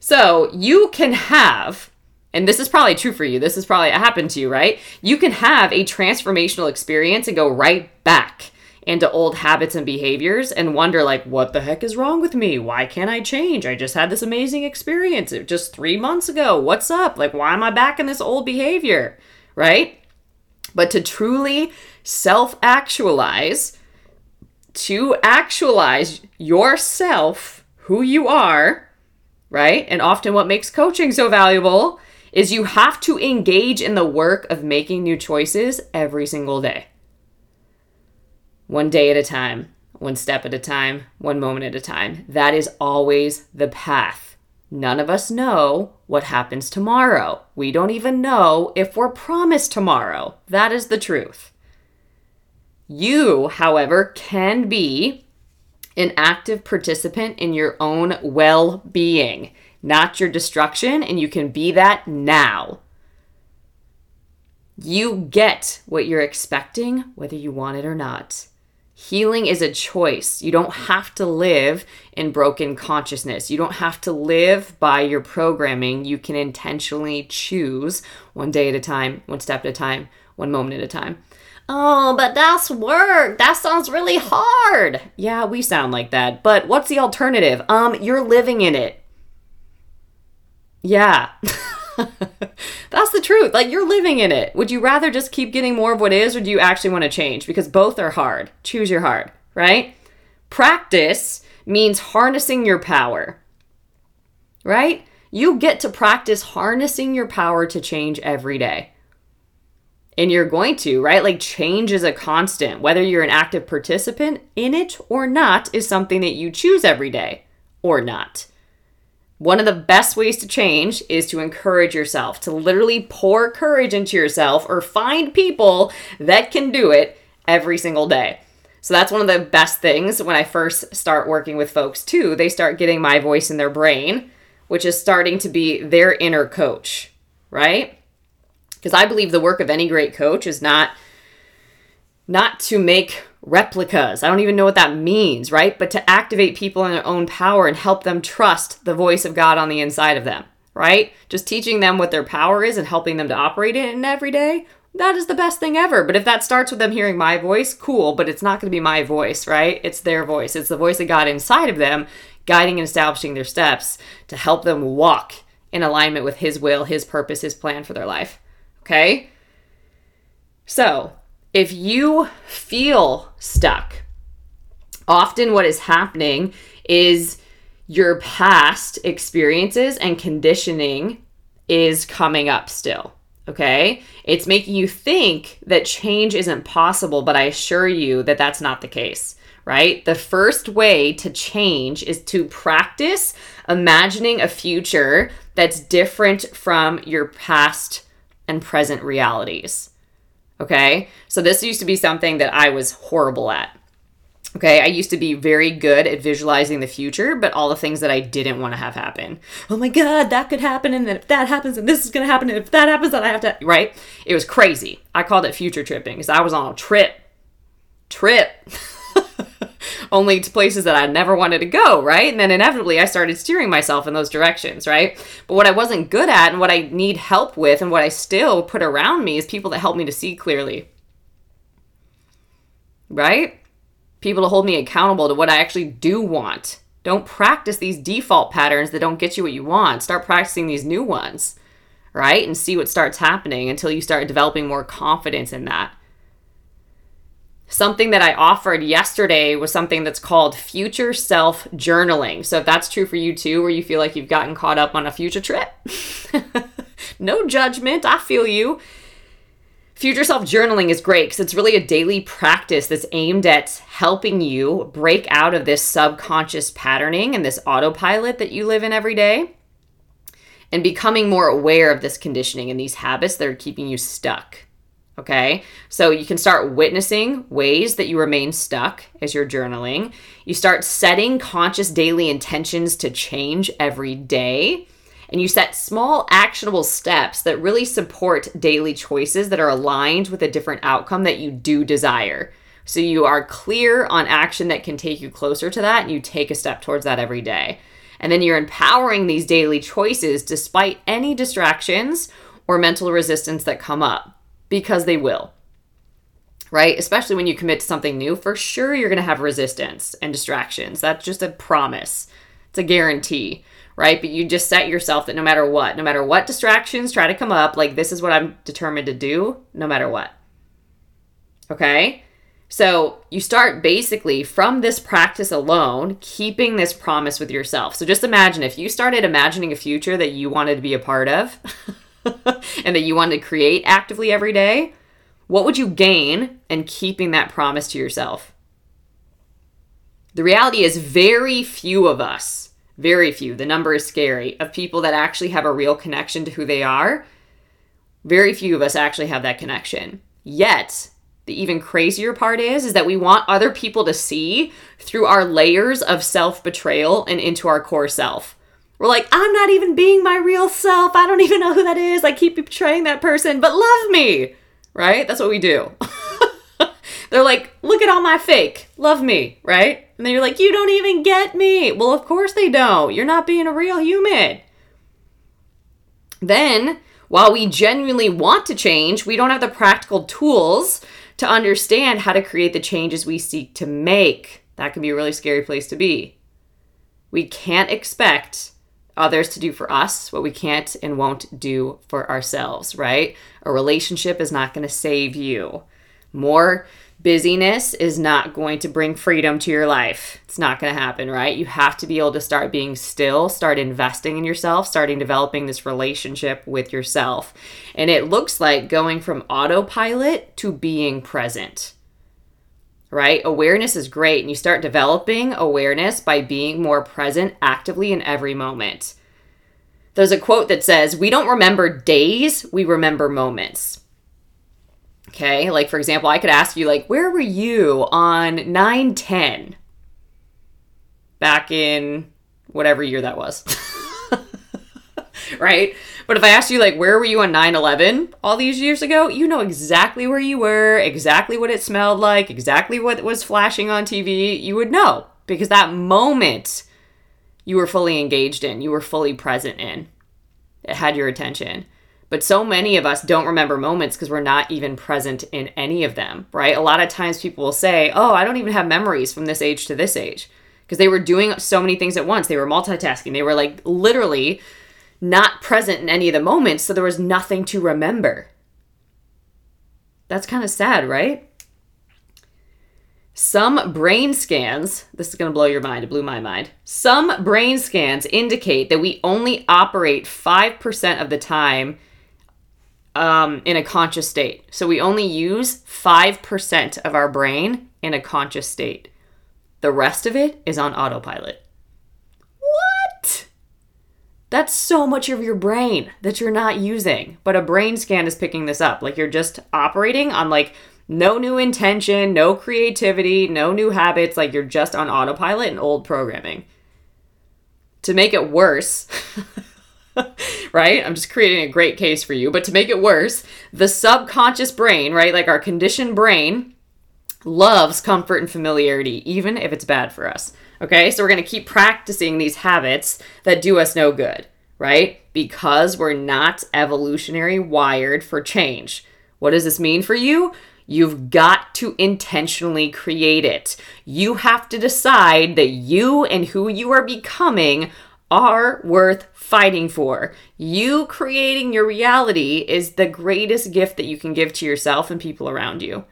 So you can have and this is probably true for you. This has probably happened to you, right? You can have a transformational experience and go right back into old habits and behaviors and wonder like what the heck is wrong with me? Why can't i change? I just had this amazing experience just three months ago. What's up? Like why am i back in this old behavior? Right? But to truly self actualize to actualize yourself who you are right? And often what makes coaching so valuable is you have to engage in the work of making new choices every single day. One day at a time, one step at a time, one moment at a time. That is always the path. None of us know what happens tomorrow. We don't even know if we're promised tomorrow. That is the truth. You, however, can be an active participant in your own well being not your destruction, and you can be that now. You get what you're expecting, whether you want it or not. Healing is a choice. You don't have to live in broken consciousness. You don't have to live by your programming. You can intentionally choose one day at a time, one step at a time, one moment at a time. Oh, but that's work. That sounds really hard. Yeah, we sound like that. But what's the alternative? Um, you're living in it. Yeah. That's the truth. Like you're living in it. Would you rather just keep getting more of what is or do you actually want to change? Because both are hard. Choose your hard, right? Practice means harnessing your power. Right? You get to practice harnessing your power to change every day. And you're going to, right? Like change is a constant. Whether you're an active participant in it or not is something that you choose every day or not. One of the best ways to change is to encourage yourself, to literally pour courage into yourself or find people that can do it every single day. So that's one of the best things when I first start working with folks too. They start getting my voice in their brain, which is starting to be their inner coach, right? Because I believe the work of any great coach is not not to make replicas. I don't even know what that means, right? But to activate people in their own power and help them trust the voice of God on the inside of them, right? Just teaching them what their power is and helping them to operate it in every day. that is the best thing ever. But if that starts with them hearing my voice, cool, but it's not going to be my voice, right? It's their voice. It's the voice of God inside of them, guiding and establishing their steps to help them walk in alignment with His will, His purpose, His plan for their life. Okay? So, if you feel stuck, often what is happening is your past experiences and conditioning is coming up still. Okay. It's making you think that change isn't possible, but I assure you that that's not the case, right? The first way to change is to practice imagining a future that's different from your past and present realities. Okay. So this used to be something that I was horrible at. Okay, I used to be very good at visualizing the future, but all the things that I didn't want to have happen. Oh my god, that could happen, and then if that happens, and this is gonna happen, and if that happens, then I have to. Right? It was crazy. I called it future tripping because I was on a trip. Trip. Only to places that I never wanted to go, right? And then inevitably I started steering myself in those directions, right? But what I wasn't good at and what I need help with and what I still put around me is people that help me to see clearly. Right? people to hold me accountable to what I actually do want. Don't practice these default patterns that don't get you what you want. Start practicing these new ones, right? And see what starts happening until you start developing more confidence in that. Something that I offered yesterday was something that's called future self journaling. So if that's true for you too, where you feel like you've gotten caught up on a future trip, no judgment, I feel you. Future self journaling is great because it's really a daily practice that's aimed at helping you break out of this subconscious patterning and this autopilot that you live in every day and becoming more aware of this conditioning and these habits that are keeping you stuck. Okay, so you can start witnessing ways that you remain stuck as you're journaling. You start setting conscious daily intentions to change every day and you set small actionable steps that really support daily choices that are aligned with a different outcome that you do desire. So you are clear on action that can take you closer to that and you take a step towards that every day. And then you're empowering these daily choices despite any distractions or mental resistance that come up because they will. Right? Especially when you commit to something new, for sure you're going to have resistance and distractions. That's just a promise. It's a guarantee right? But you just set yourself that no matter what, no matter what distractions try to come up, like this is what I'm determined to do, no matter what. Okay? So you start basically from this practice alone, keeping this promise with yourself. So just imagine if you started imagining a future that you wanted to be a part of and that you wanted to create actively every day, what would you gain in keeping that promise to yourself? The reality is, very few of us very few, the number is scary, of people that actually have a real connection to who they are. Very few of us actually have that connection. Yet, the even crazier part is is that we want other people to see through our layers of self-betrayal and into our core self. We're like, I'm not even being my real self. I don't even know who that is. I keep betraying that person, but love me. Right? That's what we do. They're like, look at all my fake. Love me, right? And then you're like, you don't even get me. Well, of course they don't. You're not being a real human. Then, while we genuinely want to change, we don't have the practical tools to understand how to create the changes we seek to make. That can be a really scary place to be. We can't expect others to do for us what we can't and won't do for ourselves, right? A relationship is not going to save you. More busyness is not going to bring freedom to your life. It's not going to happen, right? You have to be able to start being still, start investing in yourself, starting developing this relationship with yourself. And it looks like going from autopilot to being present. Right? Awareness is great, and you start developing awareness by being more present actively in every moment. There's a quote that says, We don't remember days, we remember moments. Okay, like for example, I could ask you, like, where were you on 9 10 back in whatever year that was? right? But if I asked you, like, where were you on 9 11 all these years ago, you know exactly where you were, exactly what it smelled like, exactly what was flashing on TV. You would know because that moment you were fully engaged in, you were fully present in, it had your attention. But so many of us don't remember moments because we're not even present in any of them, right? A lot of times people will say, Oh, I don't even have memories from this age to this age because they were doing so many things at once. They were multitasking. They were like literally not present in any of the moments. So there was nothing to remember. That's kind of sad, right? Some brain scans, this is going to blow your mind, it blew my mind. Some brain scans indicate that we only operate 5% of the time um, in a conscious state. So we only use 5% of our brain in a conscious state. The rest of it is on autopilot. That's so much of your brain that you're not using. But a brain scan is picking this up. Like you're just operating on like no new intention, no creativity, no new habits. Like you're just on autopilot and old programming. To make it worse, right? I'm just creating a great case for you. But to make it worse, the subconscious brain, right? Like our conditioned brain, loves comfort and familiarity, even if it's bad for us. Okay, so we're going to keep practicing these habits that do us no good, right? Because we're not evolutionary wired for change. What does this mean for you? You've got to intentionally create it. You have to decide that you and who you are becoming are worth fighting for. You creating your reality is the greatest gift that you can give to yourself and people around you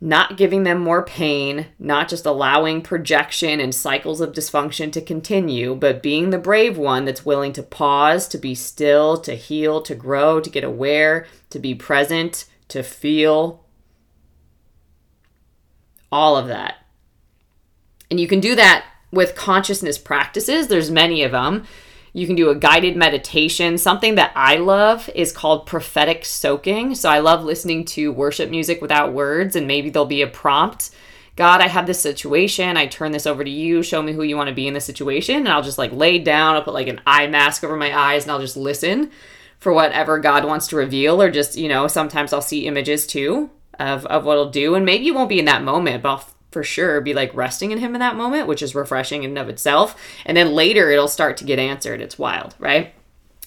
not giving them more pain, not just allowing projection and cycles of dysfunction to continue, but being the brave one that's willing to pause, to be still, to heal, to grow, to get aware, to be present, to feel. All of that. And you can do that with consciousness practices, there's many of them. You can do a guided meditation. Something that I love is called prophetic soaking. So I love listening to worship music without words, and maybe there'll be a prompt. God, I have this situation. I turn this over to you. Show me who you want to be in this situation. And I'll just like lay down. I'll put like an eye mask over my eyes and I'll just listen for whatever God wants to reveal. Or just, you know, sometimes I'll see images too of, of what I'll do. And maybe you won't be in that moment, but I'll for sure be like resting in him in that moment, which is refreshing in and of itself. And then later it'll start to get answered. It's wild, right?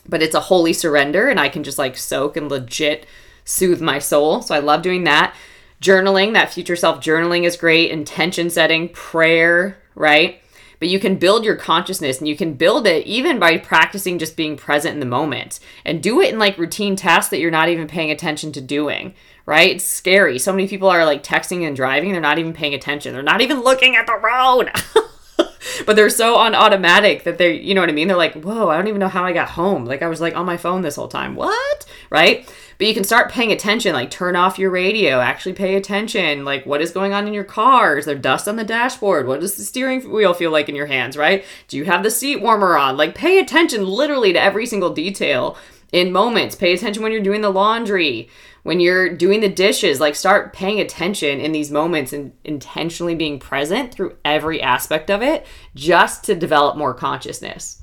But it's a holy surrender, and I can just like soak and legit soothe my soul. So I love doing that. Journaling, that future self journaling is great. Intention setting, prayer, right? But you can build your consciousness and you can build it even by practicing just being present in the moment and do it in like routine tasks that you're not even paying attention to doing right? It's scary. So many people are like texting and driving, they're not even paying attention. They're not even looking at the road. but they're so on automatic that they're, you know what I mean? They're like, whoa, I don't even know how I got home. Like I was like on my phone this whole time. What? Right? But you can start paying attention, like turn off your radio, actually pay attention. Like what is going on in your car? Is there dust on the dashboard? What does the steering wheel feel like in your hands, right? Do you have the seat warmer on? Like pay attention literally to every single detail in moments. Pay attention when you're doing the laundry when you're doing the dishes, like start paying attention in these moments and intentionally being present through every aspect of it just to develop more consciousness.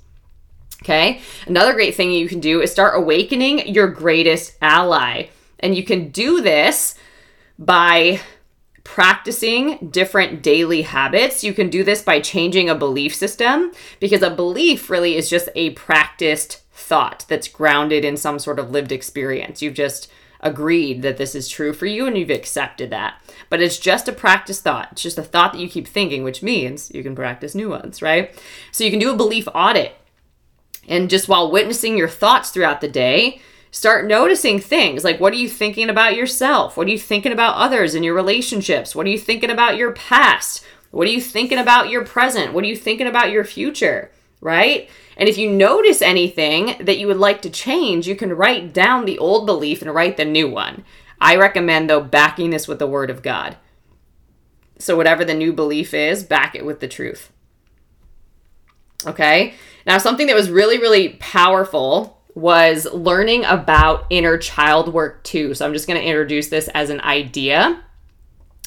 Okay. Another great thing you can do is start awakening your greatest ally. And you can do this by practicing different daily habits. You can do this by changing a belief system because a belief really is just a practiced thought that's grounded in some sort of lived experience. You've just agreed that this is true for you and you've accepted that. But it's just a practice thought. It's just a thought that you keep thinking, which means you can practice new ones, right? So you can do a belief audit. And just while witnessing your thoughts throughout the day, start noticing things like what are you thinking about yourself? What are you thinking about others in your relationships? What are you thinking about your past? What are you thinking about your present? What are you thinking about your future? Right? And if you notice anything that you would like to change, you can write down the old belief and write the new one. I recommend, though, backing this with the Word of God. So, whatever the new belief is, back it with the truth. Okay? Now, something that was really, really powerful was learning about inner child work too. So, I'm just going to introduce this as an idea.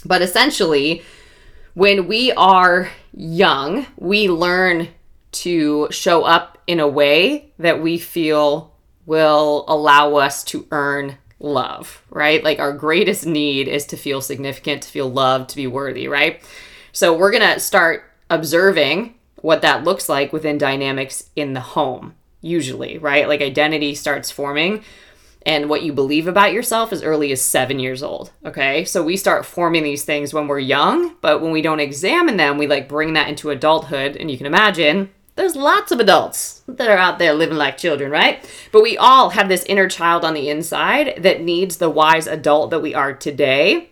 But essentially, when we are young, we learn to show up in a way that we feel will allow us to earn love, right? Like our greatest need is to feel significant, to feel loved, to be worthy, right? So we're going to start observing what that looks like within dynamics in the home. usually, right? Like identity starts forming and what you believe about yourself as early as seven years old. Okay. So we start forming these things when we're young, but when we don't examine them, we like bring that into adulthood. And you can imagine there's lots of adults that are out there living like children, right? But we all have this inner child on the inside that needs the wise adult that we are today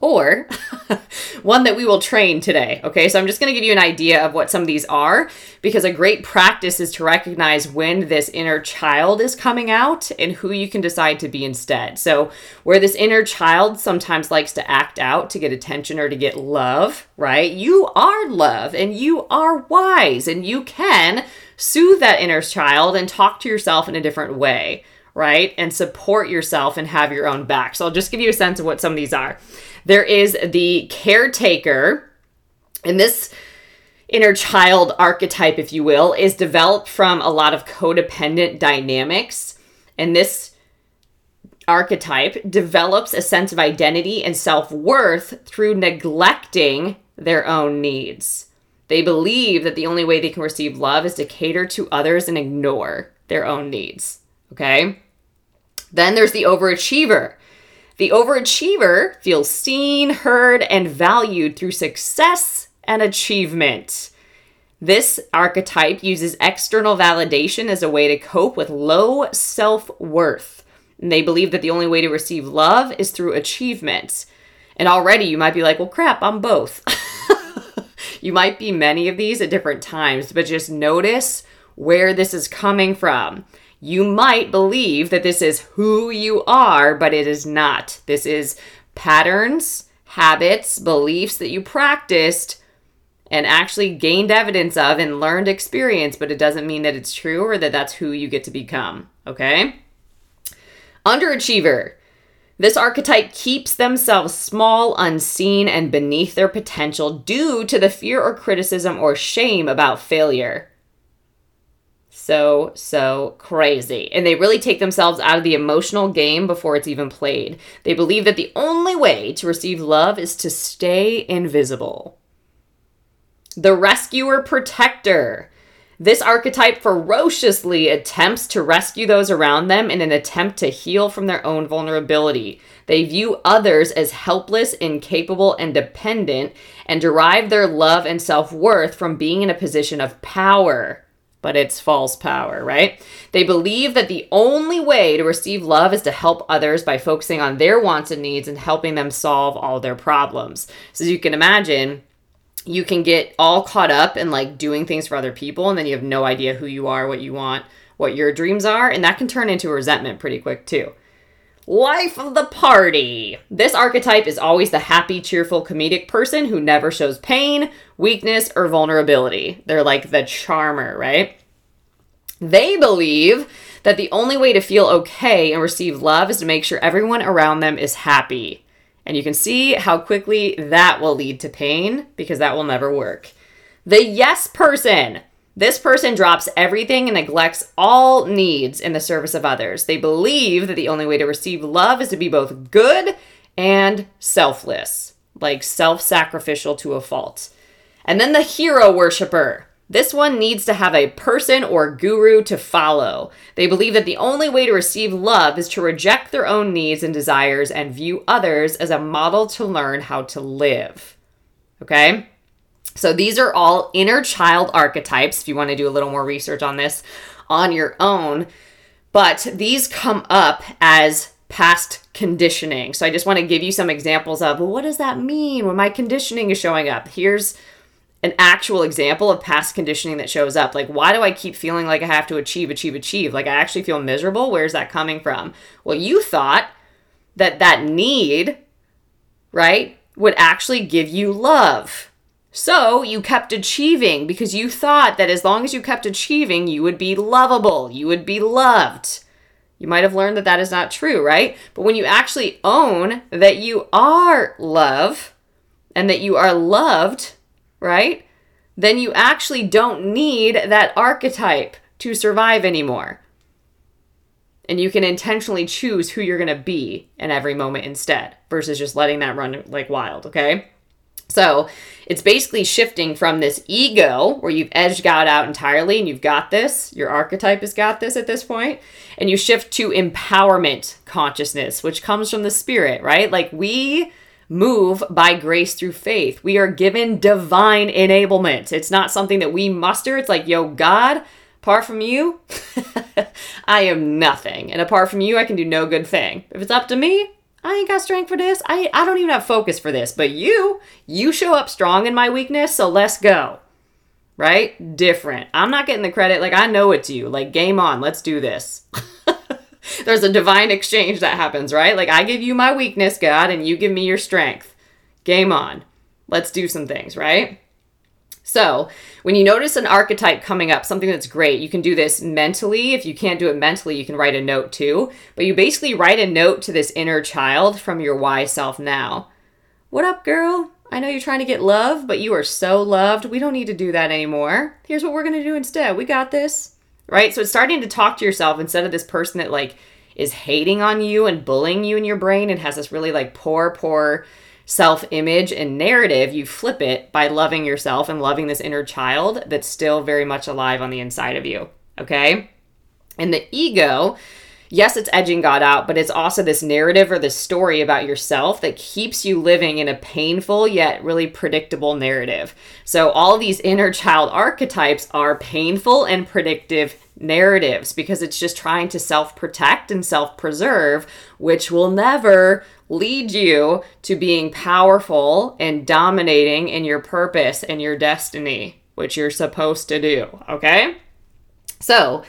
or one that we will train today. Okay, so I'm just going to give you an idea of what some of these are because a great practice is to recognize when this inner child is coming out and who you can decide to be instead. So, where this inner child sometimes likes to act out to get attention or to get love, right? You are love and you are wise and you can soothe that inner child and talk to yourself in a different way right? And support yourself and have your own back. So I'll just give you a sense of what some of these are. There is the caretaker, and this inner child archetype, if you will, is developed from a lot of codependent dynamics. And this archetype develops a sense of identity and self worth through neglecting their own needs. They believe that the only way they can receive love is to cater to others and ignore their own needs. Okay? Then there's the overachiever. The overachiever feels seen, heard, and valued through success and achievement. This archetype uses external validation as a way to cope with low self worth. They believe that the only way to receive love is through achievement. And already you might be like, well, crap, I'm both. you might be many of these at different times, but just notice where this is coming from you might believe that this is who you are, but it is not. This is patterns, habits, beliefs that you practiced and actually gained evidence of and learned experience, but it doesn't mean that it's true or that that's who you get to become. Okay? Underachiever. This archetype keeps themselves small, unseen, and beneath their potential due to the fear or criticism or shame about failure so, so crazy. And they really take themselves out of the emotional game before it's even played. They believe that the only way to receive love is to stay invisible. The rescuer protector. This archetype ferociously attempts to rescue those around them in an attempt to heal from their own vulnerability. They view others as helpless, incapable, and dependent, and derive their love and self worth from being in a position of power but it's false power, right? They believe that the only way to receive love is to help others by focusing on their wants and needs and helping them solve all their problems. So as you can imagine, you can get all caught up in like doing things for other people and then you have no idea who you are, what you want, what your dreams are, and that can turn into resentment pretty quick too. Life of the party. This archetype is always the happy, cheerful, comedic person who never shows pain, weakness, or vulnerability. They're like the charmer, right? They believe that the only way to feel okay and receive love is to make sure everyone around them is happy. And you can see how quickly that will lead to pain because that will never work. The yes person. This person drops everything and neglects all needs in the service of others. They believe that the only way to receive love is to be both good and selfless, like self sacrificial to a fault. And then the hero worshiper. This one needs to have a person or guru to follow. They believe that the only way to receive love is to reject their own needs and desires and view others as a model to learn how to live. Okay? So these are all inner child archetypes if you want to do a little more research on this on your own. But these come up as past conditioning. So I just want to give you some examples of well, what does that mean when my conditioning is showing up? Here's an actual example of past conditioning that shows up. Like, why do I keep feeling like I have to achieve, achieve, achieve? Like, I actually feel miserable. Where's that coming from? Well, you thought that that need, right, would actually give you love. So you kept achieving because you thought that as long as you kept achieving, you would be lovable, you would be loved. You might have learned that that is not true, right? But when you actually own that you are love and that you are loved, right? Then you actually don't need that archetype to survive anymore. And you can intentionally choose who you're going to be in every moment instead versus just letting that run like wild, okay? So it's basically shifting from this ego where you've edged God out entirely and you've got this, your archetype has got this at this point, and you shift to empowerment consciousness, which comes from the spirit, right? Like we move by grace through faith. We are given divine enablement. It's not something that we muster. It's like, yo, God, apart from you, I am nothing. And apart from you, I can do no good thing. If it's up to me, I ain't got strength for this. I, I don't even have focus for this. But you, you show up strong in my weakness, so let's go. Right? Different. I'm not getting the credit. Like, I know it's you. Like, game on. Let's do this. There's a divine exchange that happens, right? Like, I give you my weakness, God, and you give me your strength. Game on. Let's do some things, right? So, when you notice an archetype coming up, something that's great, you can do this mentally. If you can't do it mentally, you can write a note too. But you basically write a note to this inner child from your wise self now. What up, girl? I know you're trying to get love, but you are so loved. We don't need to do that anymore. Here's what we're going to do instead. We got this. Right? So it's starting to talk to yourself instead of this person that like is hating on you and bullying you in your brain and has this really like poor, poor self image and narrative, you flip it by loving yourself and loving this inner child that's still very much alive on the inside of you. Okay? And the ego, yes, it's edging God out, but it's also this narrative or this story about yourself that keeps you living in a painful yet really predictable narrative. So, all these inner child archetypes are painful and predictive narratives because it's just trying to self protect and self preserve, which will never lead you to being powerful and dominating in your purpose and your destiny, which you're supposed to do. Okay? So,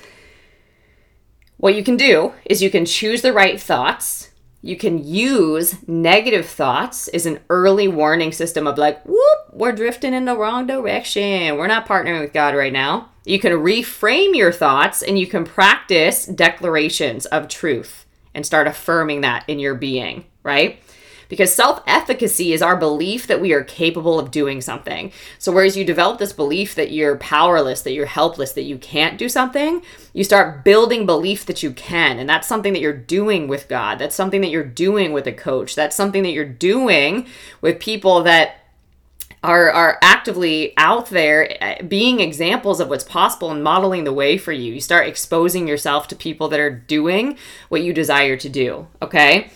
what you can do is you can choose the right thoughts. You can use negative thoughts as an early warning system of like, whoop, we're drifting in the wrong direction. We're not partnering with God right now. You can reframe your thoughts and you can practice declarations of truth and start affirming that in your being right? Because self efficacy is our belief that we are capable of doing something. So, whereas you develop this belief that you're powerless, that you're helpless, that you can't do something, you start building belief that you can. And that's something that you're doing with God. That's something that you're doing with a coach. That's something that you're doing with people that are are actively out there eh, being examples of what's possible and modeling the way for you. You start exposing yourself to people that are doing what you desire to do, okay?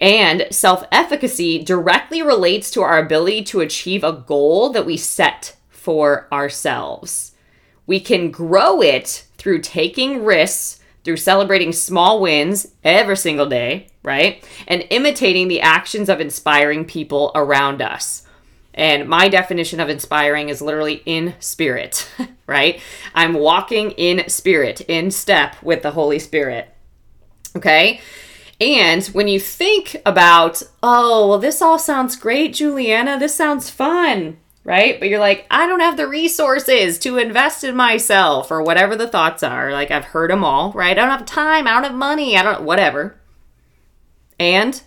And self efficacy directly relates to our ability to achieve a goal that we set for ourselves. We can grow it through taking risks, through celebrating small wins every single day, right? And imitating the actions of inspiring people around us. And my definition of inspiring is literally in spirit, right? I'm walking in spirit, in step with the Holy Spirit. Okay? And when you think about, oh, well, this all sounds great, Juliana, this sounds fun, right? But you're like, I don't have the resources to invest in myself or whatever the thoughts are. Like, I've heard them all, right? I don't have time, I don't have money, I don't, whatever. And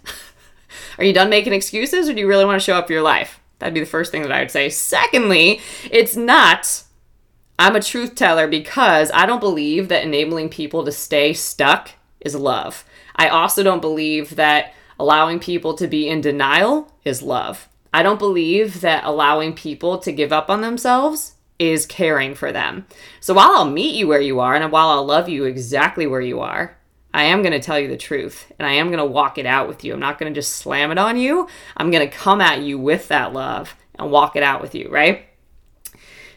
are you done making excuses or do you really want to show up for your life? That'd be the first thing that I would say. Secondly, it's not I'm a truth teller because I don't believe that enabling people to stay stuck is love. I also don't believe that allowing people to be in denial is love. I don't believe that allowing people to give up on themselves is caring for them. So while I'll meet you where you are and while I'll love you exactly where you are, I am going to tell you the truth and I am going to walk it out with you. I'm not going to just slam it on you. I'm going to come at you with that love and walk it out with you, right?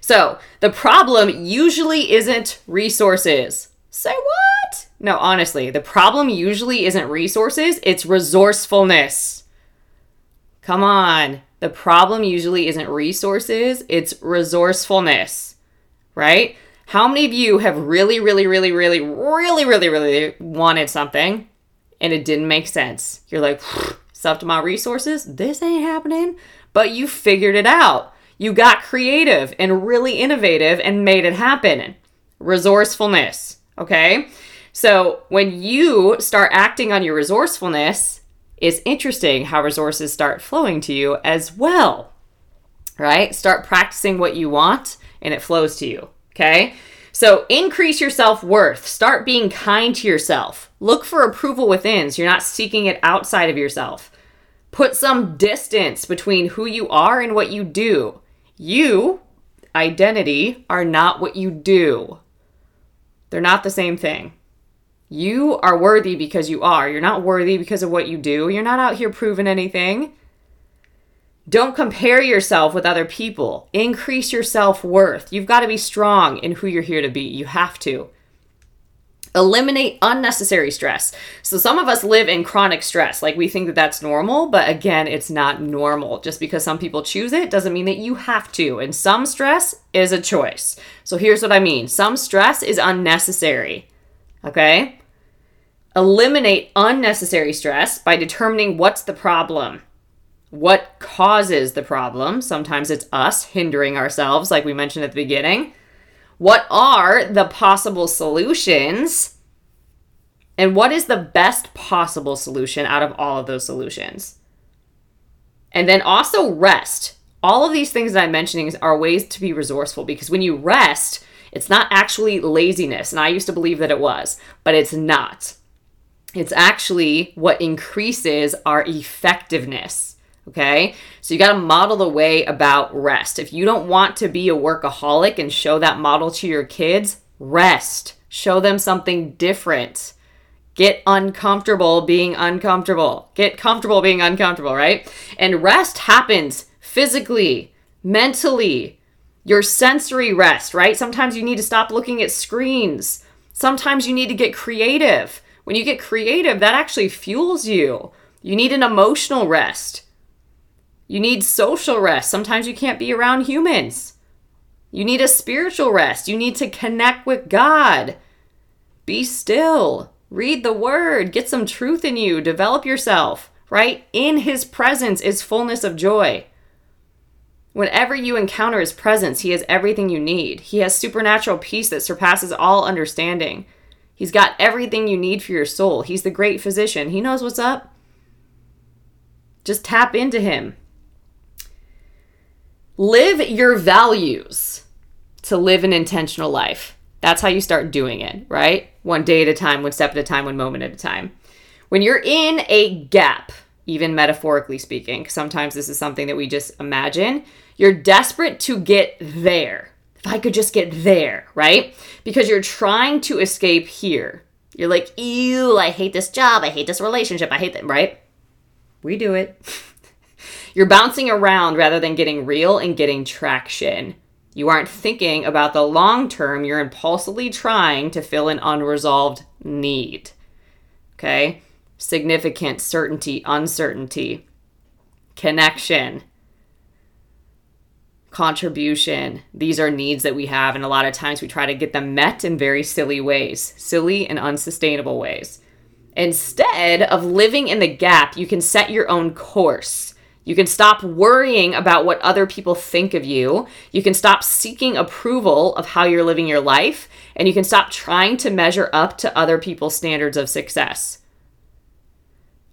So the problem usually isn't resources. Say what? No, honestly, the problem usually isn't resources, it's resourcefulness. Come on. The problem usually isn't resources, it's resourcefulness, right? How many of you have really, really, really, really, really, really, really wanted something and it didn't make sense? You're like, up to my resources. This ain't happening. But you figured it out. You got creative and really innovative and made it happen. Resourcefulness. Okay. So when you start acting on your resourcefulness, it's interesting how resources start flowing to you as well. Right? Start practicing what you want and it flows to you. Okay. So increase your self worth. Start being kind to yourself. Look for approval within so you're not seeking it outside of yourself. Put some distance between who you are and what you do. You, identity, are not what you do. They're not the same thing. You are worthy because you are. You're not worthy because of what you do. You're not out here proving anything. Don't compare yourself with other people. Increase your self worth. You've got to be strong in who you're here to be. You have to. Eliminate unnecessary stress. So, some of us live in chronic stress. Like we think that that's normal, but again, it's not normal. Just because some people choose it doesn't mean that you have to. And some stress is a choice. So, here's what I mean some stress is unnecessary. Okay? Eliminate unnecessary stress by determining what's the problem what causes the problem. Sometimes it's us hindering ourselves, like we mentioned at the beginning. What are the possible solutions? And what is the best possible solution out of all of those solutions? And then also rest. All of these things that I'm mentioning are ways to be resourceful because when you rest, it's not actually laziness. And I used to believe that it was, but it's not. It's actually what increases our effectiveness. Okay. So you got to model the way about rest. If you don't want to be a workaholic and show that model to your kids, rest. Show them something different. Get uncomfortable being uncomfortable. Get comfortable being uncomfortable, right? And rest happens physically, mentally, your sensory rest, right? Sometimes you need to stop looking at screens. Sometimes you need to get creative. When you get creative, that actually fuels you. You need an emotional rest. You need social rest. Sometimes you can't be around humans. You need a spiritual rest. You need to connect with God. Be still. Read the word. Get some truth in you. Develop yourself, right? In his presence is fullness of joy. Whenever you encounter his presence, he has everything you need. He has supernatural peace that surpasses all understanding. He's got everything you need for your soul. He's the great physician. He knows what's up. Just tap into him. Live your values to live an intentional life. That's how you start doing it, right? One day at a time, one step at a time, one moment at a time. When you're in a gap, even metaphorically speaking, sometimes this is something that we just imagine, you're desperate to get there. If I could just get there, right? Because you're trying to escape here. You're like, ew, I hate this job. I hate this relationship. I hate that, right? We do it. You're bouncing around rather than getting real and getting traction. You aren't thinking about the long term, you're impulsively trying to fill an unresolved need. Okay? Significant, certainty, uncertainty, connection, contribution. These are needs that we have, and a lot of times we try to get them met in very silly ways, silly and unsustainable ways. Instead of living in the gap, you can set your own course you can stop worrying about what other people think of you. You can stop seeking approval of how you're living your life. And you can stop trying to measure up to other people's standards of success.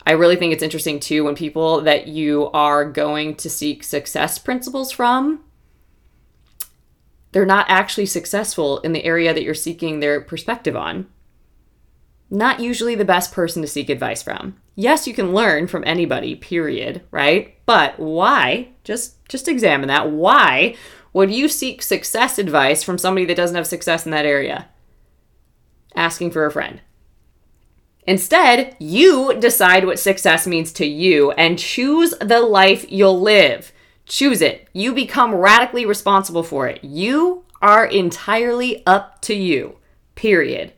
I really think it's interesting too when people that you are going to seek success principles from, they're not actually successful in the area that you're seeking their perspective on not usually the best person to seek advice from. Yes, you can learn from anybody, period, right? But why? Just just examine that. Why would you seek success advice from somebody that doesn't have success in that area? Asking for a friend. Instead, you decide what success means to you and choose the life you'll live. Choose it. You become radically responsible for it. You are entirely up to you. Period.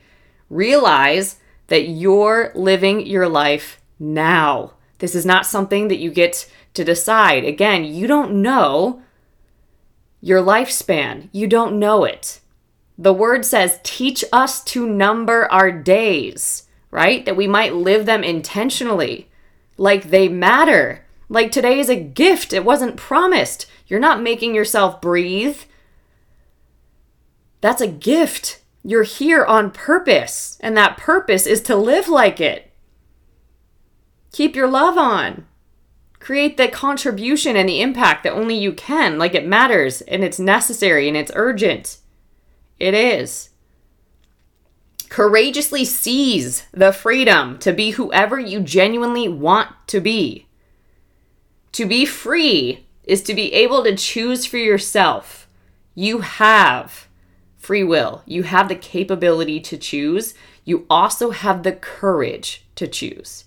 Realize that you're living your life now. This is not something that you get to decide. Again, you don't know your lifespan, you don't know it. The word says, teach us to number our days, right? That we might live them intentionally, like they matter. Like today is a gift, it wasn't promised. You're not making yourself breathe. That's a gift. You're here on purpose, and that purpose is to live like it. Keep your love on. Create the contribution and the impact that only you can, like it matters and it's necessary and it's urgent. It is. Courageously seize the freedom to be whoever you genuinely want to be. To be free is to be able to choose for yourself. You have free will, you have the capability to choose. You also have the courage to choose.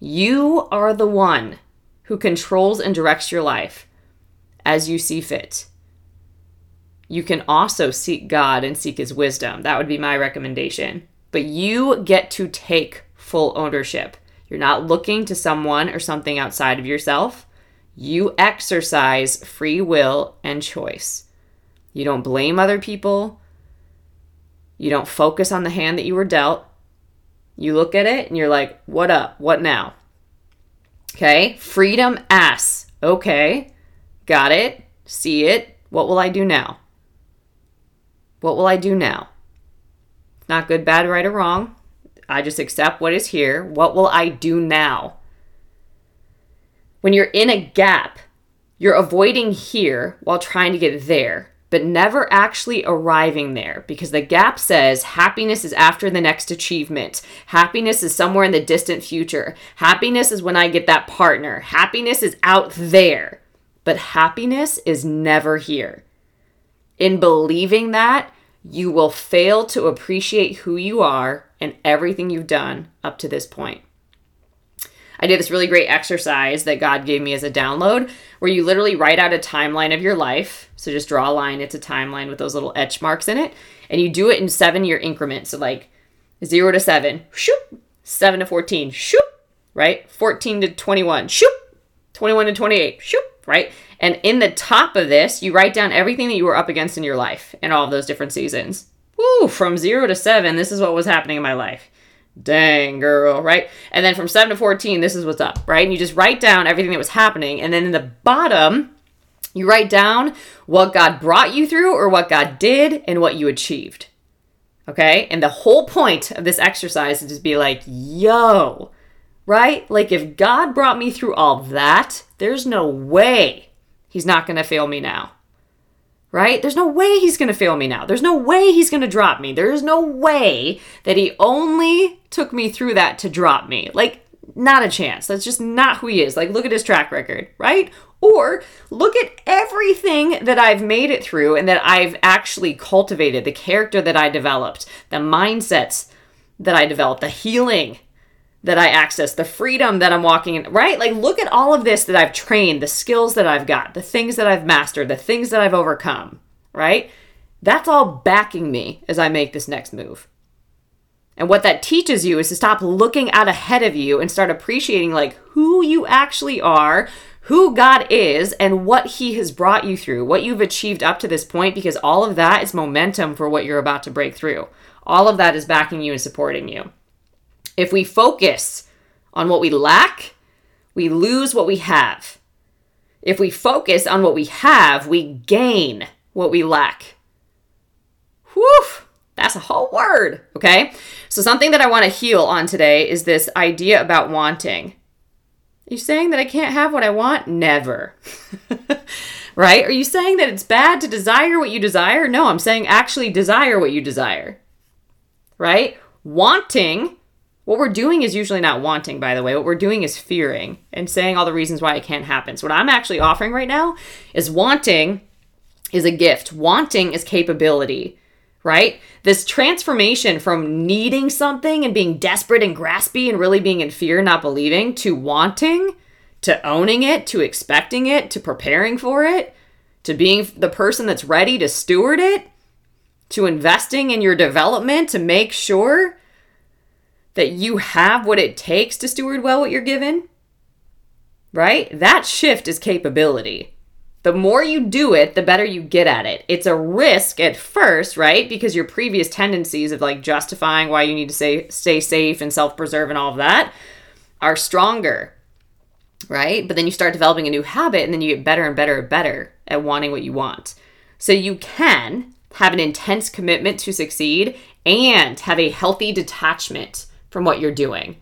You are the one who controls and directs your life as you see fit. You can also seek God and seek His wisdom. That would be my recommendation. But you get to take full ownership. You're not looking to someone or something outside of yourself. You exercise free will and choice. You don't blame other people. You don't focus on the hand that you were dealt. You look at it and you're like, what up? What now? Okay. Freedom asks, okay, got it, see it. What will I do now? What will I do now? Not good, bad, right, or wrong. I just accept what is here. What will I do now? When you're in a gap, you're avoiding here while trying to get there, but never actually arriving there because the gap says happiness is after the next achievement. Happiness is somewhere in the distant future. Happiness is when I get that partner. Happiness is out there, but happiness is never here. In believing that, you will fail to appreciate who you are and everything you've done up to this point. I did this really great exercise that God gave me as a download where you literally write out a timeline of your life. So just draw a line, it's a timeline with those little etch marks in it. And you do it in seven year increments. So, like zero to seven, shoop, seven to 14, shoop, right? 14 to 21, shoop, 21 to 28, shoop, right? And in the top of this, you write down everything that you were up against in your life in all of those different seasons. Woo, from zero to seven, this is what was happening in my life. Dang, girl, right? And then from seven to 14, this is what's up, right? And you just write down everything that was happening. And then in the bottom, you write down what God brought you through or what God did and what you achieved. Okay? And the whole point of this exercise is to be like, yo, right? Like if God brought me through all that, there's no way he's not going to fail me now right? There's no way he's going to fail me now. There's no way he's going to drop me. There is no way that he only took me through that to drop me. Like, not a chance. That's just not who he is. Like, look at his track record, right? Or look at everything that I've made it through and that I've actually cultivated, the character that I developed, the mindsets that I developed, the healing that I access, the freedom that I'm walking in, right? Like, look at all of this that I've trained, the skills that I've got, the things that I've mastered, the things that I've overcome, right? That's all backing me as I make this next move. And what that teaches you is to stop looking out ahead of you and start appreciating like who you actually are, who God is, and what He has brought you through, what you've achieved up to this point, because all of that is momentum for what you're about to break through. All of that is backing you and supporting you. If we focus on what we lack, we lose what we have. If we focus on what we have, we gain what we lack. Whew, that's a whole word, okay? So, something that I want to heal on today is this idea about wanting. Are you saying that I can't have what I want? Never. right? Are you saying that it's bad to desire what you desire? No, I'm saying actually desire what you desire. Right? Wanting what we're doing is usually not wanting, by the way. What we're doing is fearing and saying all the reasons why it can't happen. So, what I'm actually offering right now is wanting is a gift, wanting is capability, right? This transformation from needing something and being desperate and graspy and really being in fear, not believing, to wanting, to owning it, to expecting it, to preparing for it, to being the person that's ready to steward it, to investing in your development to make sure that you have what it takes to steward well what you're given, right? That shift is capability. The more you do it, the better you get at it. It's a risk at first, right? Because your previous tendencies of like justifying why you need to say stay safe and self-preserve and all of that are stronger. Right? But then you start developing a new habit and then you get better and better and better at wanting what you want. So you can have an intense commitment to succeed and have a healthy detachment from what you're doing.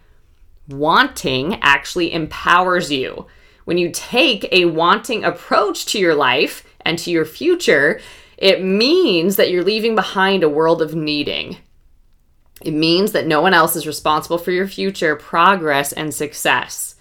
Wanting actually empowers you. When you take a wanting approach to your life and to your future, it means that you're leaving behind a world of needing. It means that no one else is responsible for your future progress and success.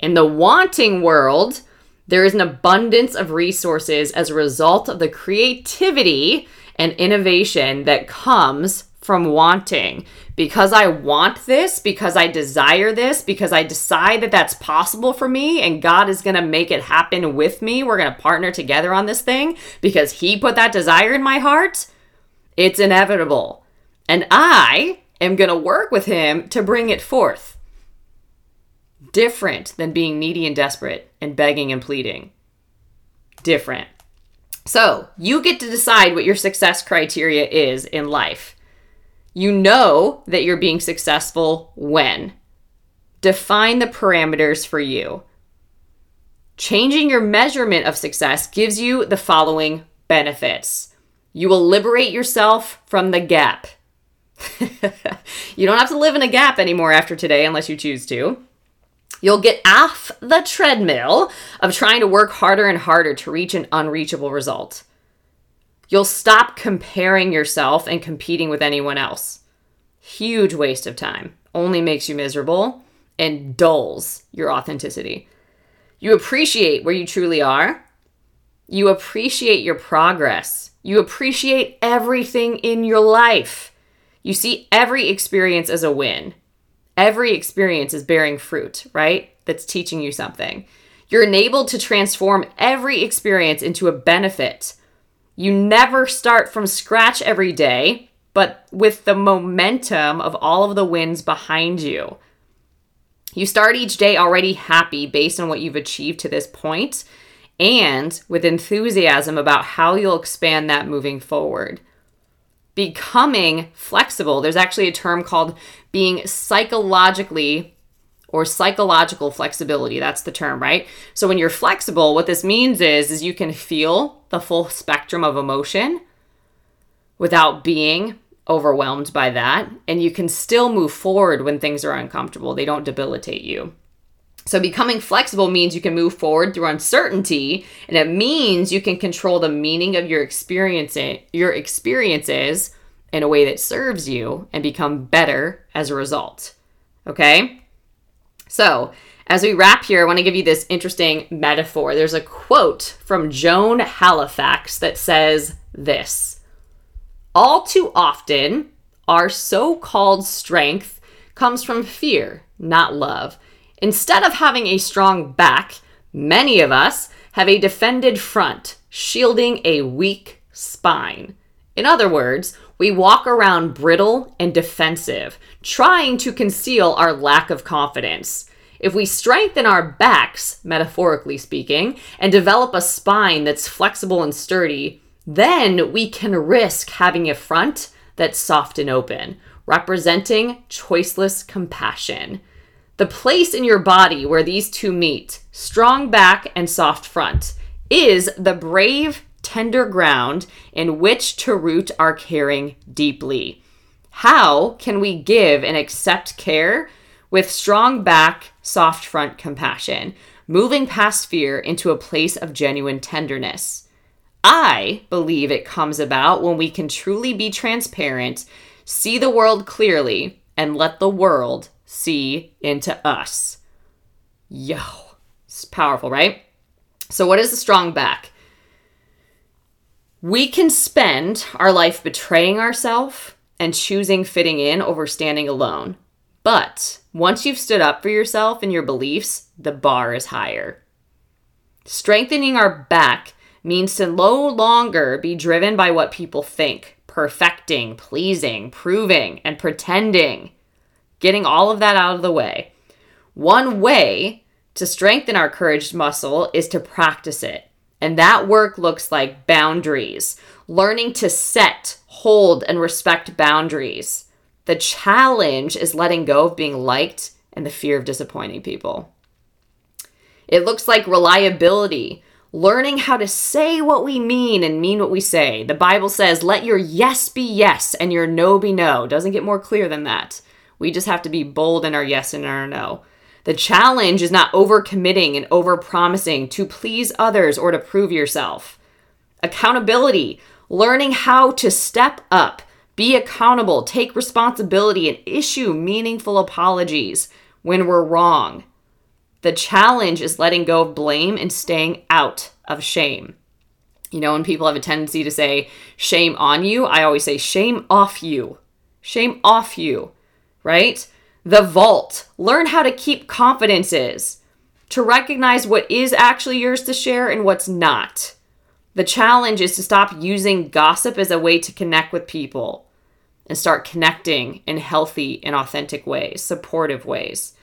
In the wanting world, there is an abundance of resources as a result of the creativity and innovation that comes from wanting. Because I want this, because I desire this, because I decide that that's possible for me and God is going to make it happen with me. We're going to partner together on this thing because He put that desire in my heart. It's inevitable. And I am going to work with Him to bring it forth. Different than being needy and desperate and begging and pleading. Different. So, you get to decide what your success criteria is in life. You know that you're being successful when. Define the parameters for you. Changing your measurement of success gives you the following benefits. You will liberate yourself from the gap. you don't have to live in a gap anymore after today unless you choose to. You'll get off the treadmill of trying to work harder and harder to reach an unreachable result. You'll stop comparing yourself and competing with anyone else. Huge waste of time. Only makes you miserable and dulls your authenticity. You appreciate where you truly are. You appreciate your progress. You appreciate everything in your life. You see every experience as a win every experience is bearing fruit, right? That's teaching you something. You're enabled to transform every experience into a benefit. You never start from scratch every day, but with the momentum of all of the wins behind you. You start each day already happy based on what you've achieved to this point and with enthusiasm about how you'll expand that moving forward becoming flexible. There's actually a term called being psychologically or psychological flexibility. That's the term, right? So when you're flexible, what this means is is you can feel the full spectrum of emotion without being overwhelmed by that and you can still move forward when things are uncomfortable. They don't debilitate you. So becoming flexible means you can move forward through uncertainty and it means you can control the meaning of your experience your experiences in a way that serves you and become better as a result. Okay? So, as we wrap here, I want to give you this interesting metaphor. There's a quote from Joan Halifax that says this All too often, our so called strength comes from fear, not love. Instead of having a strong back, many of us have a defended front, shielding a weak spine. In other words, we walk around brittle and defensive, trying to conceal our lack of confidence. If we strengthen our backs, metaphorically speaking, and develop a spine that's flexible and sturdy, then we can risk having a front that's soft and open, representing choiceless compassion. The place in your body where these two meet, strong back and soft front, is the brave, tender ground in which to root our caring deeply. How can we give and accept care with strong back, soft front compassion, moving past fear into a place of genuine tenderness? I believe it comes about when we can truly be transparent, see the world clearly, and let the world see into us. Yo, it's powerful, right? So, what is the strong back? We can spend our life betraying ourselves and choosing fitting in over standing alone. But once you've stood up for yourself and your beliefs, the bar is higher. Strengthening our back means to no longer be driven by what people think, perfecting, pleasing, proving, and pretending getting all of that out of the way. One way to strengthen our courage muscle is to practice it. And that work looks like boundaries, learning to set, hold, and respect boundaries. The challenge is letting go of being liked and the fear of disappointing people. It looks like reliability, learning how to say what we mean and mean what we say. The Bible says, let your yes be yes and your no be no. Doesn't get more clear than that. We just have to be bold in our yes and our no. The challenge is not overcommitting and overpromising to please others or to prove yourself. Accountability, learning how to step up, be accountable, take responsibility, and issue meaningful apologies when we're wrong. The challenge is letting go of blame and staying out of shame. You know, when people have a tendency to say shame on you, I always say shame off you. Shame off you, right? The vault. Learn how to keep confidences, to recognize what is actually yours to share and what's not. The challenge is to stop using gossip as a way to connect with people and start connecting in healthy and authentic ways, supportive ways.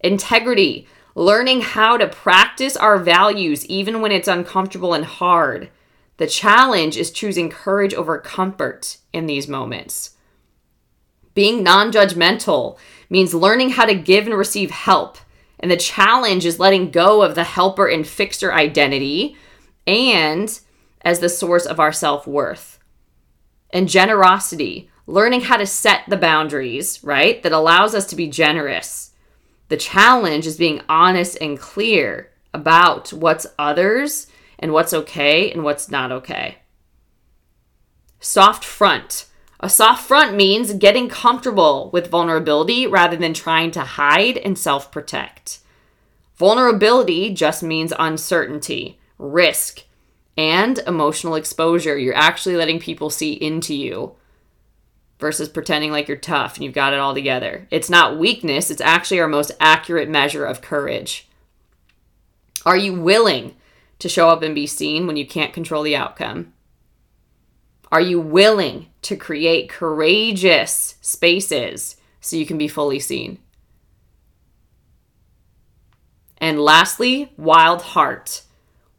Integrity, learning how to practice our values even when it's uncomfortable and hard. The challenge is choosing courage over comfort in these moments. Being non judgmental means learning how to give and receive help. And the challenge is letting go of the helper and fixer identity and as the source of our self worth. And generosity, learning how to set the boundaries, right, that allows us to be generous. The challenge is being honest and clear about what's others and what's okay and what's not okay. Soft front. A soft front means getting comfortable with vulnerability rather than trying to hide and self protect. Vulnerability just means uncertainty, risk, and emotional exposure. You're actually letting people see into you versus pretending like you're tough and you've got it all together. It's not weakness, it's actually our most accurate measure of courage. Are you willing to show up and be seen when you can't control the outcome? Are you willing to create courageous spaces so you can be fully seen? And lastly, wild heart.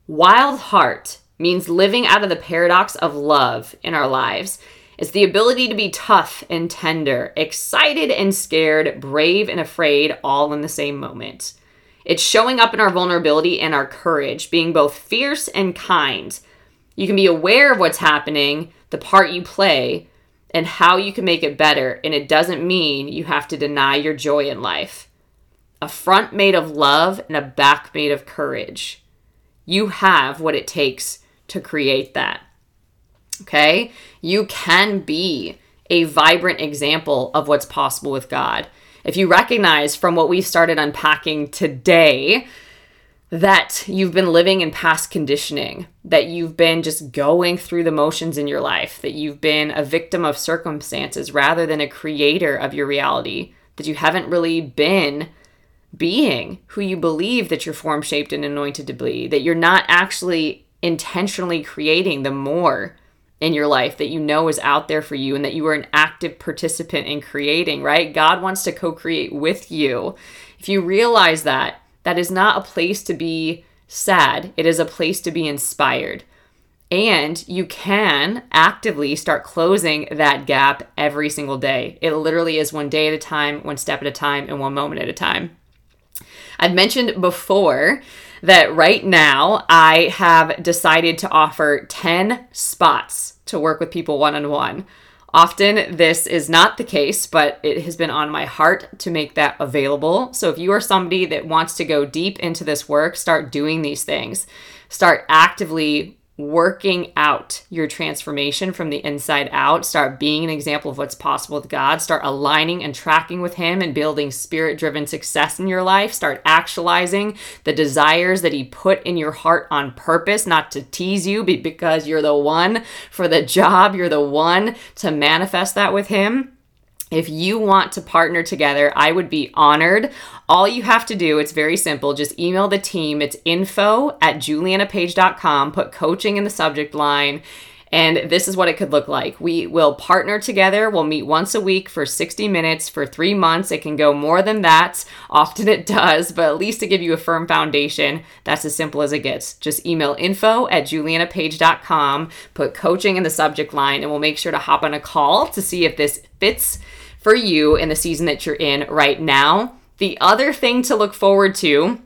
Wild heart means living out of the paradox of love in our lives. It's the ability to be tough and tender, excited and scared, brave and afraid, all in the same moment. It's showing up in our vulnerability and our courage, being both fierce and kind. You can be aware of what's happening, the part you play, and how you can make it better, and it doesn't mean you have to deny your joy in life. A front made of love and a back made of courage. You have what it takes to create that. Okay? You can be a vibrant example of what's possible with God. If you recognize from what we started unpacking today that you've been living in past conditioning, that you've been just going through the motions in your life, that you've been a victim of circumstances rather than a creator of your reality, that you haven't really been being who you believe that you're form shaped and anointed to be, that you're not actually intentionally creating the more in your life that you know is out there for you and that you are an active participant in creating, right? God wants to co create with you. If you realize that, that is not a place to be sad, it is a place to be inspired. And you can actively start closing that gap every single day. It literally is one day at a time, one step at a time, and one moment at a time. I've mentioned before that right now I have decided to offer 10 spots to work with people one on one. Often this is not the case, but it has been on my heart to make that available. So if you are somebody that wants to go deep into this work, start doing these things. Start actively working out your transformation from the inside out. Start being an example of what's possible with God. Start aligning and tracking with Him and building spirit driven success in your life. Start actualizing the desires that He put in your heart on purpose, not to tease you, but because you're the one for the job. You're the one to manifest that with Him. If you want to partner together, I would be honored. All you have to do, it's very simple. Just email the team. It's info at julianapage.com. Put coaching in the subject line. And this is what it could look like. We will partner together. We'll meet once a week for 60 minutes for three months. It can go more than that. Often it does, but at least to give you a firm foundation, that's as simple as it gets. Just email info at julianapage.com, put coaching in the subject line, and we'll make sure to hop on a call to see if this fits for you in the season that you're in right now. The other thing to look forward to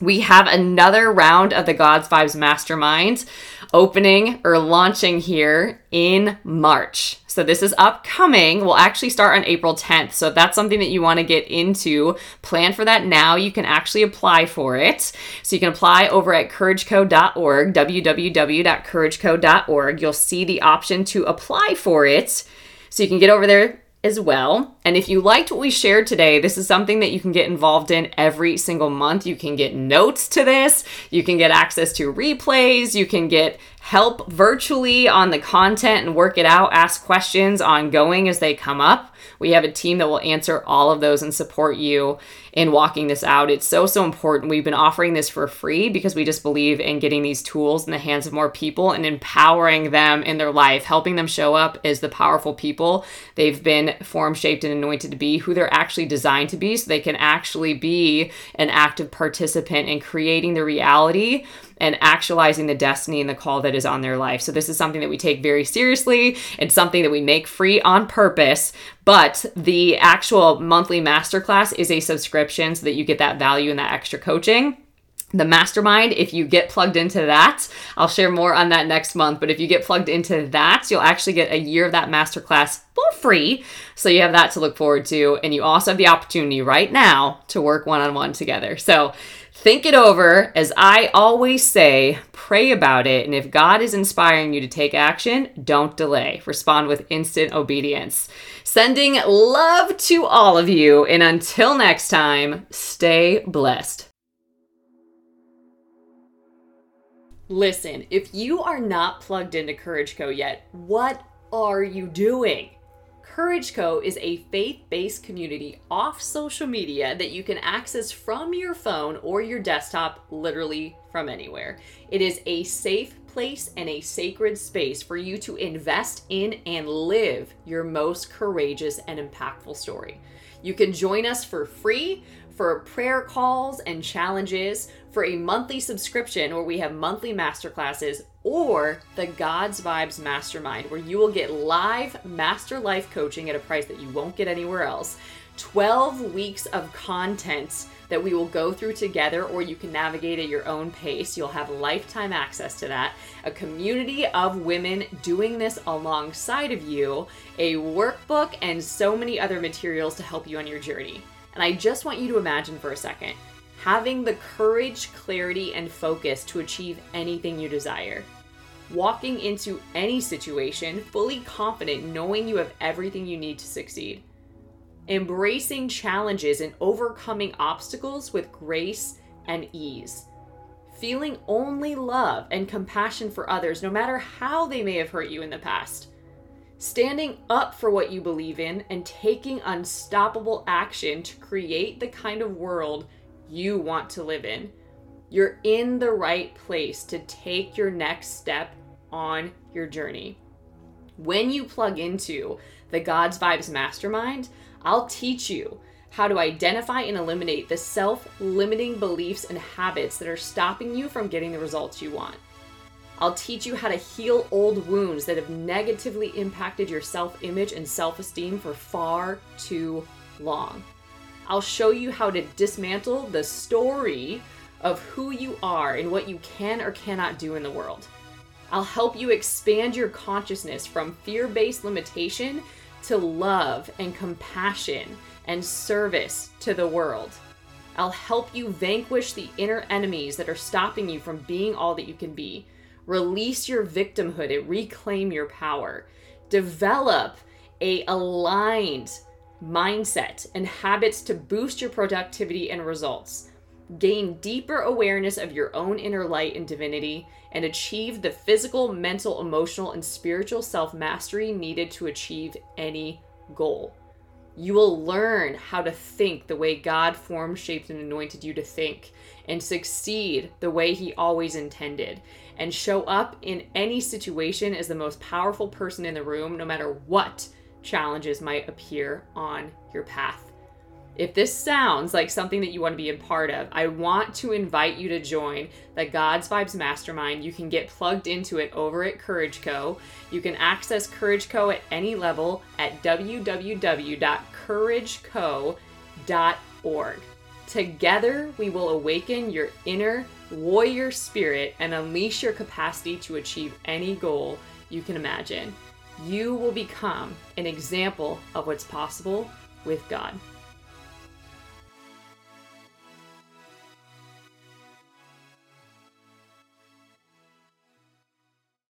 we have another round of the God's Vibes Mastermind opening or launching here in March. So this is upcoming. We'll actually start on April 10th. So if that's something that you want to get into, plan for that now. You can actually apply for it. So you can apply over at courageco.org, www.courageco.org. You'll see the option to apply for it. So you can get over there as well. And if you liked what we shared today, this is something that you can get involved in every single month. You can get notes to this, you can get access to replays, you can get help virtually on the content and work it out, ask questions ongoing as they come up. We have a team that will answer all of those and support you in walking this out. It's so, so important. We've been offering this for free because we just believe in getting these tools in the hands of more people and empowering them in their life, helping them show up as the powerful people they've been form shaped and anointed to be, who they're actually designed to be, so they can actually be an active participant in creating the reality and actualizing the destiny and the call that is on their life. So, this is something that we take very seriously. It's something that we make free on purpose. But the actual monthly masterclass is a subscription so that you get that value and that extra coaching the mastermind if you get plugged into that i'll share more on that next month but if you get plugged into that you'll actually get a year of that masterclass for free so you have that to look forward to and you also have the opportunity right now to work one-on-one together so Think it over. As I always say, pray about it. And if God is inspiring you to take action, don't delay. Respond with instant obedience. Sending love to all of you. And until next time, stay blessed. Listen, if you are not plugged into Courage Co yet, what are you doing? Courage Co is a faith based community off social media that you can access from your phone or your desktop, literally from anywhere. It is a safe place and a sacred space for you to invest in and live your most courageous and impactful story. You can join us for free for prayer calls and challenges, for a monthly subscription where we have monthly masterclasses, or the God's Vibes Mastermind, where you will get live master life coaching at a price that you won't get anywhere else. 12 weeks of content that we will go through together, or you can navigate at your own pace. You'll have lifetime access to that. A community of women doing this alongside of you, a workbook, and so many other materials to help you on your journey. And I just want you to imagine for a second having the courage, clarity, and focus to achieve anything you desire. Walking into any situation fully confident, knowing you have everything you need to succeed. Embracing challenges and overcoming obstacles with grace and ease. Feeling only love and compassion for others, no matter how they may have hurt you in the past standing up for what you believe in and taking unstoppable action to create the kind of world you want to live in. You're in the right place to take your next step on your journey. When you plug into the God's Vibes Mastermind, I'll teach you how to identify and eliminate the self limiting beliefs and habits that are stopping you from getting the results you want. I'll teach you how to heal old wounds that have negatively impacted your self image and self esteem for far too long. I'll show you how to dismantle the story of who you are and what you can or cannot do in the world. I'll help you expand your consciousness from fear based limitation to love and compassion and service to the world. I'll help you vanquish the inner enemies that are stopping you from being all that you can be Release your victimhood and reclaim your power. Develop a aligned mindset and habits to boost your productivity and results. Gain deeper awareness of your own inner light and divinity and achieve the physical, mental, emotional, and spiritual self mastery needed to achieve any goal. You will learn how to think the way God formed, shaped, and anointed you to think, and succeed the way He always intended and show up in any situation as the most powerful person in the room, no matter what challenges might appear on your path. If this sounds like something that you want to be a part of, I want to invite you to join the God's Vibes Mastermind. You can get plugged into it over at Courage Co. You can access Courage Co at any level at www.courageco.org. Together, we will awaken your inner warrior spirit and unleash your capacity to achieve any goal you can imagine. You will become an example of what's possible with God.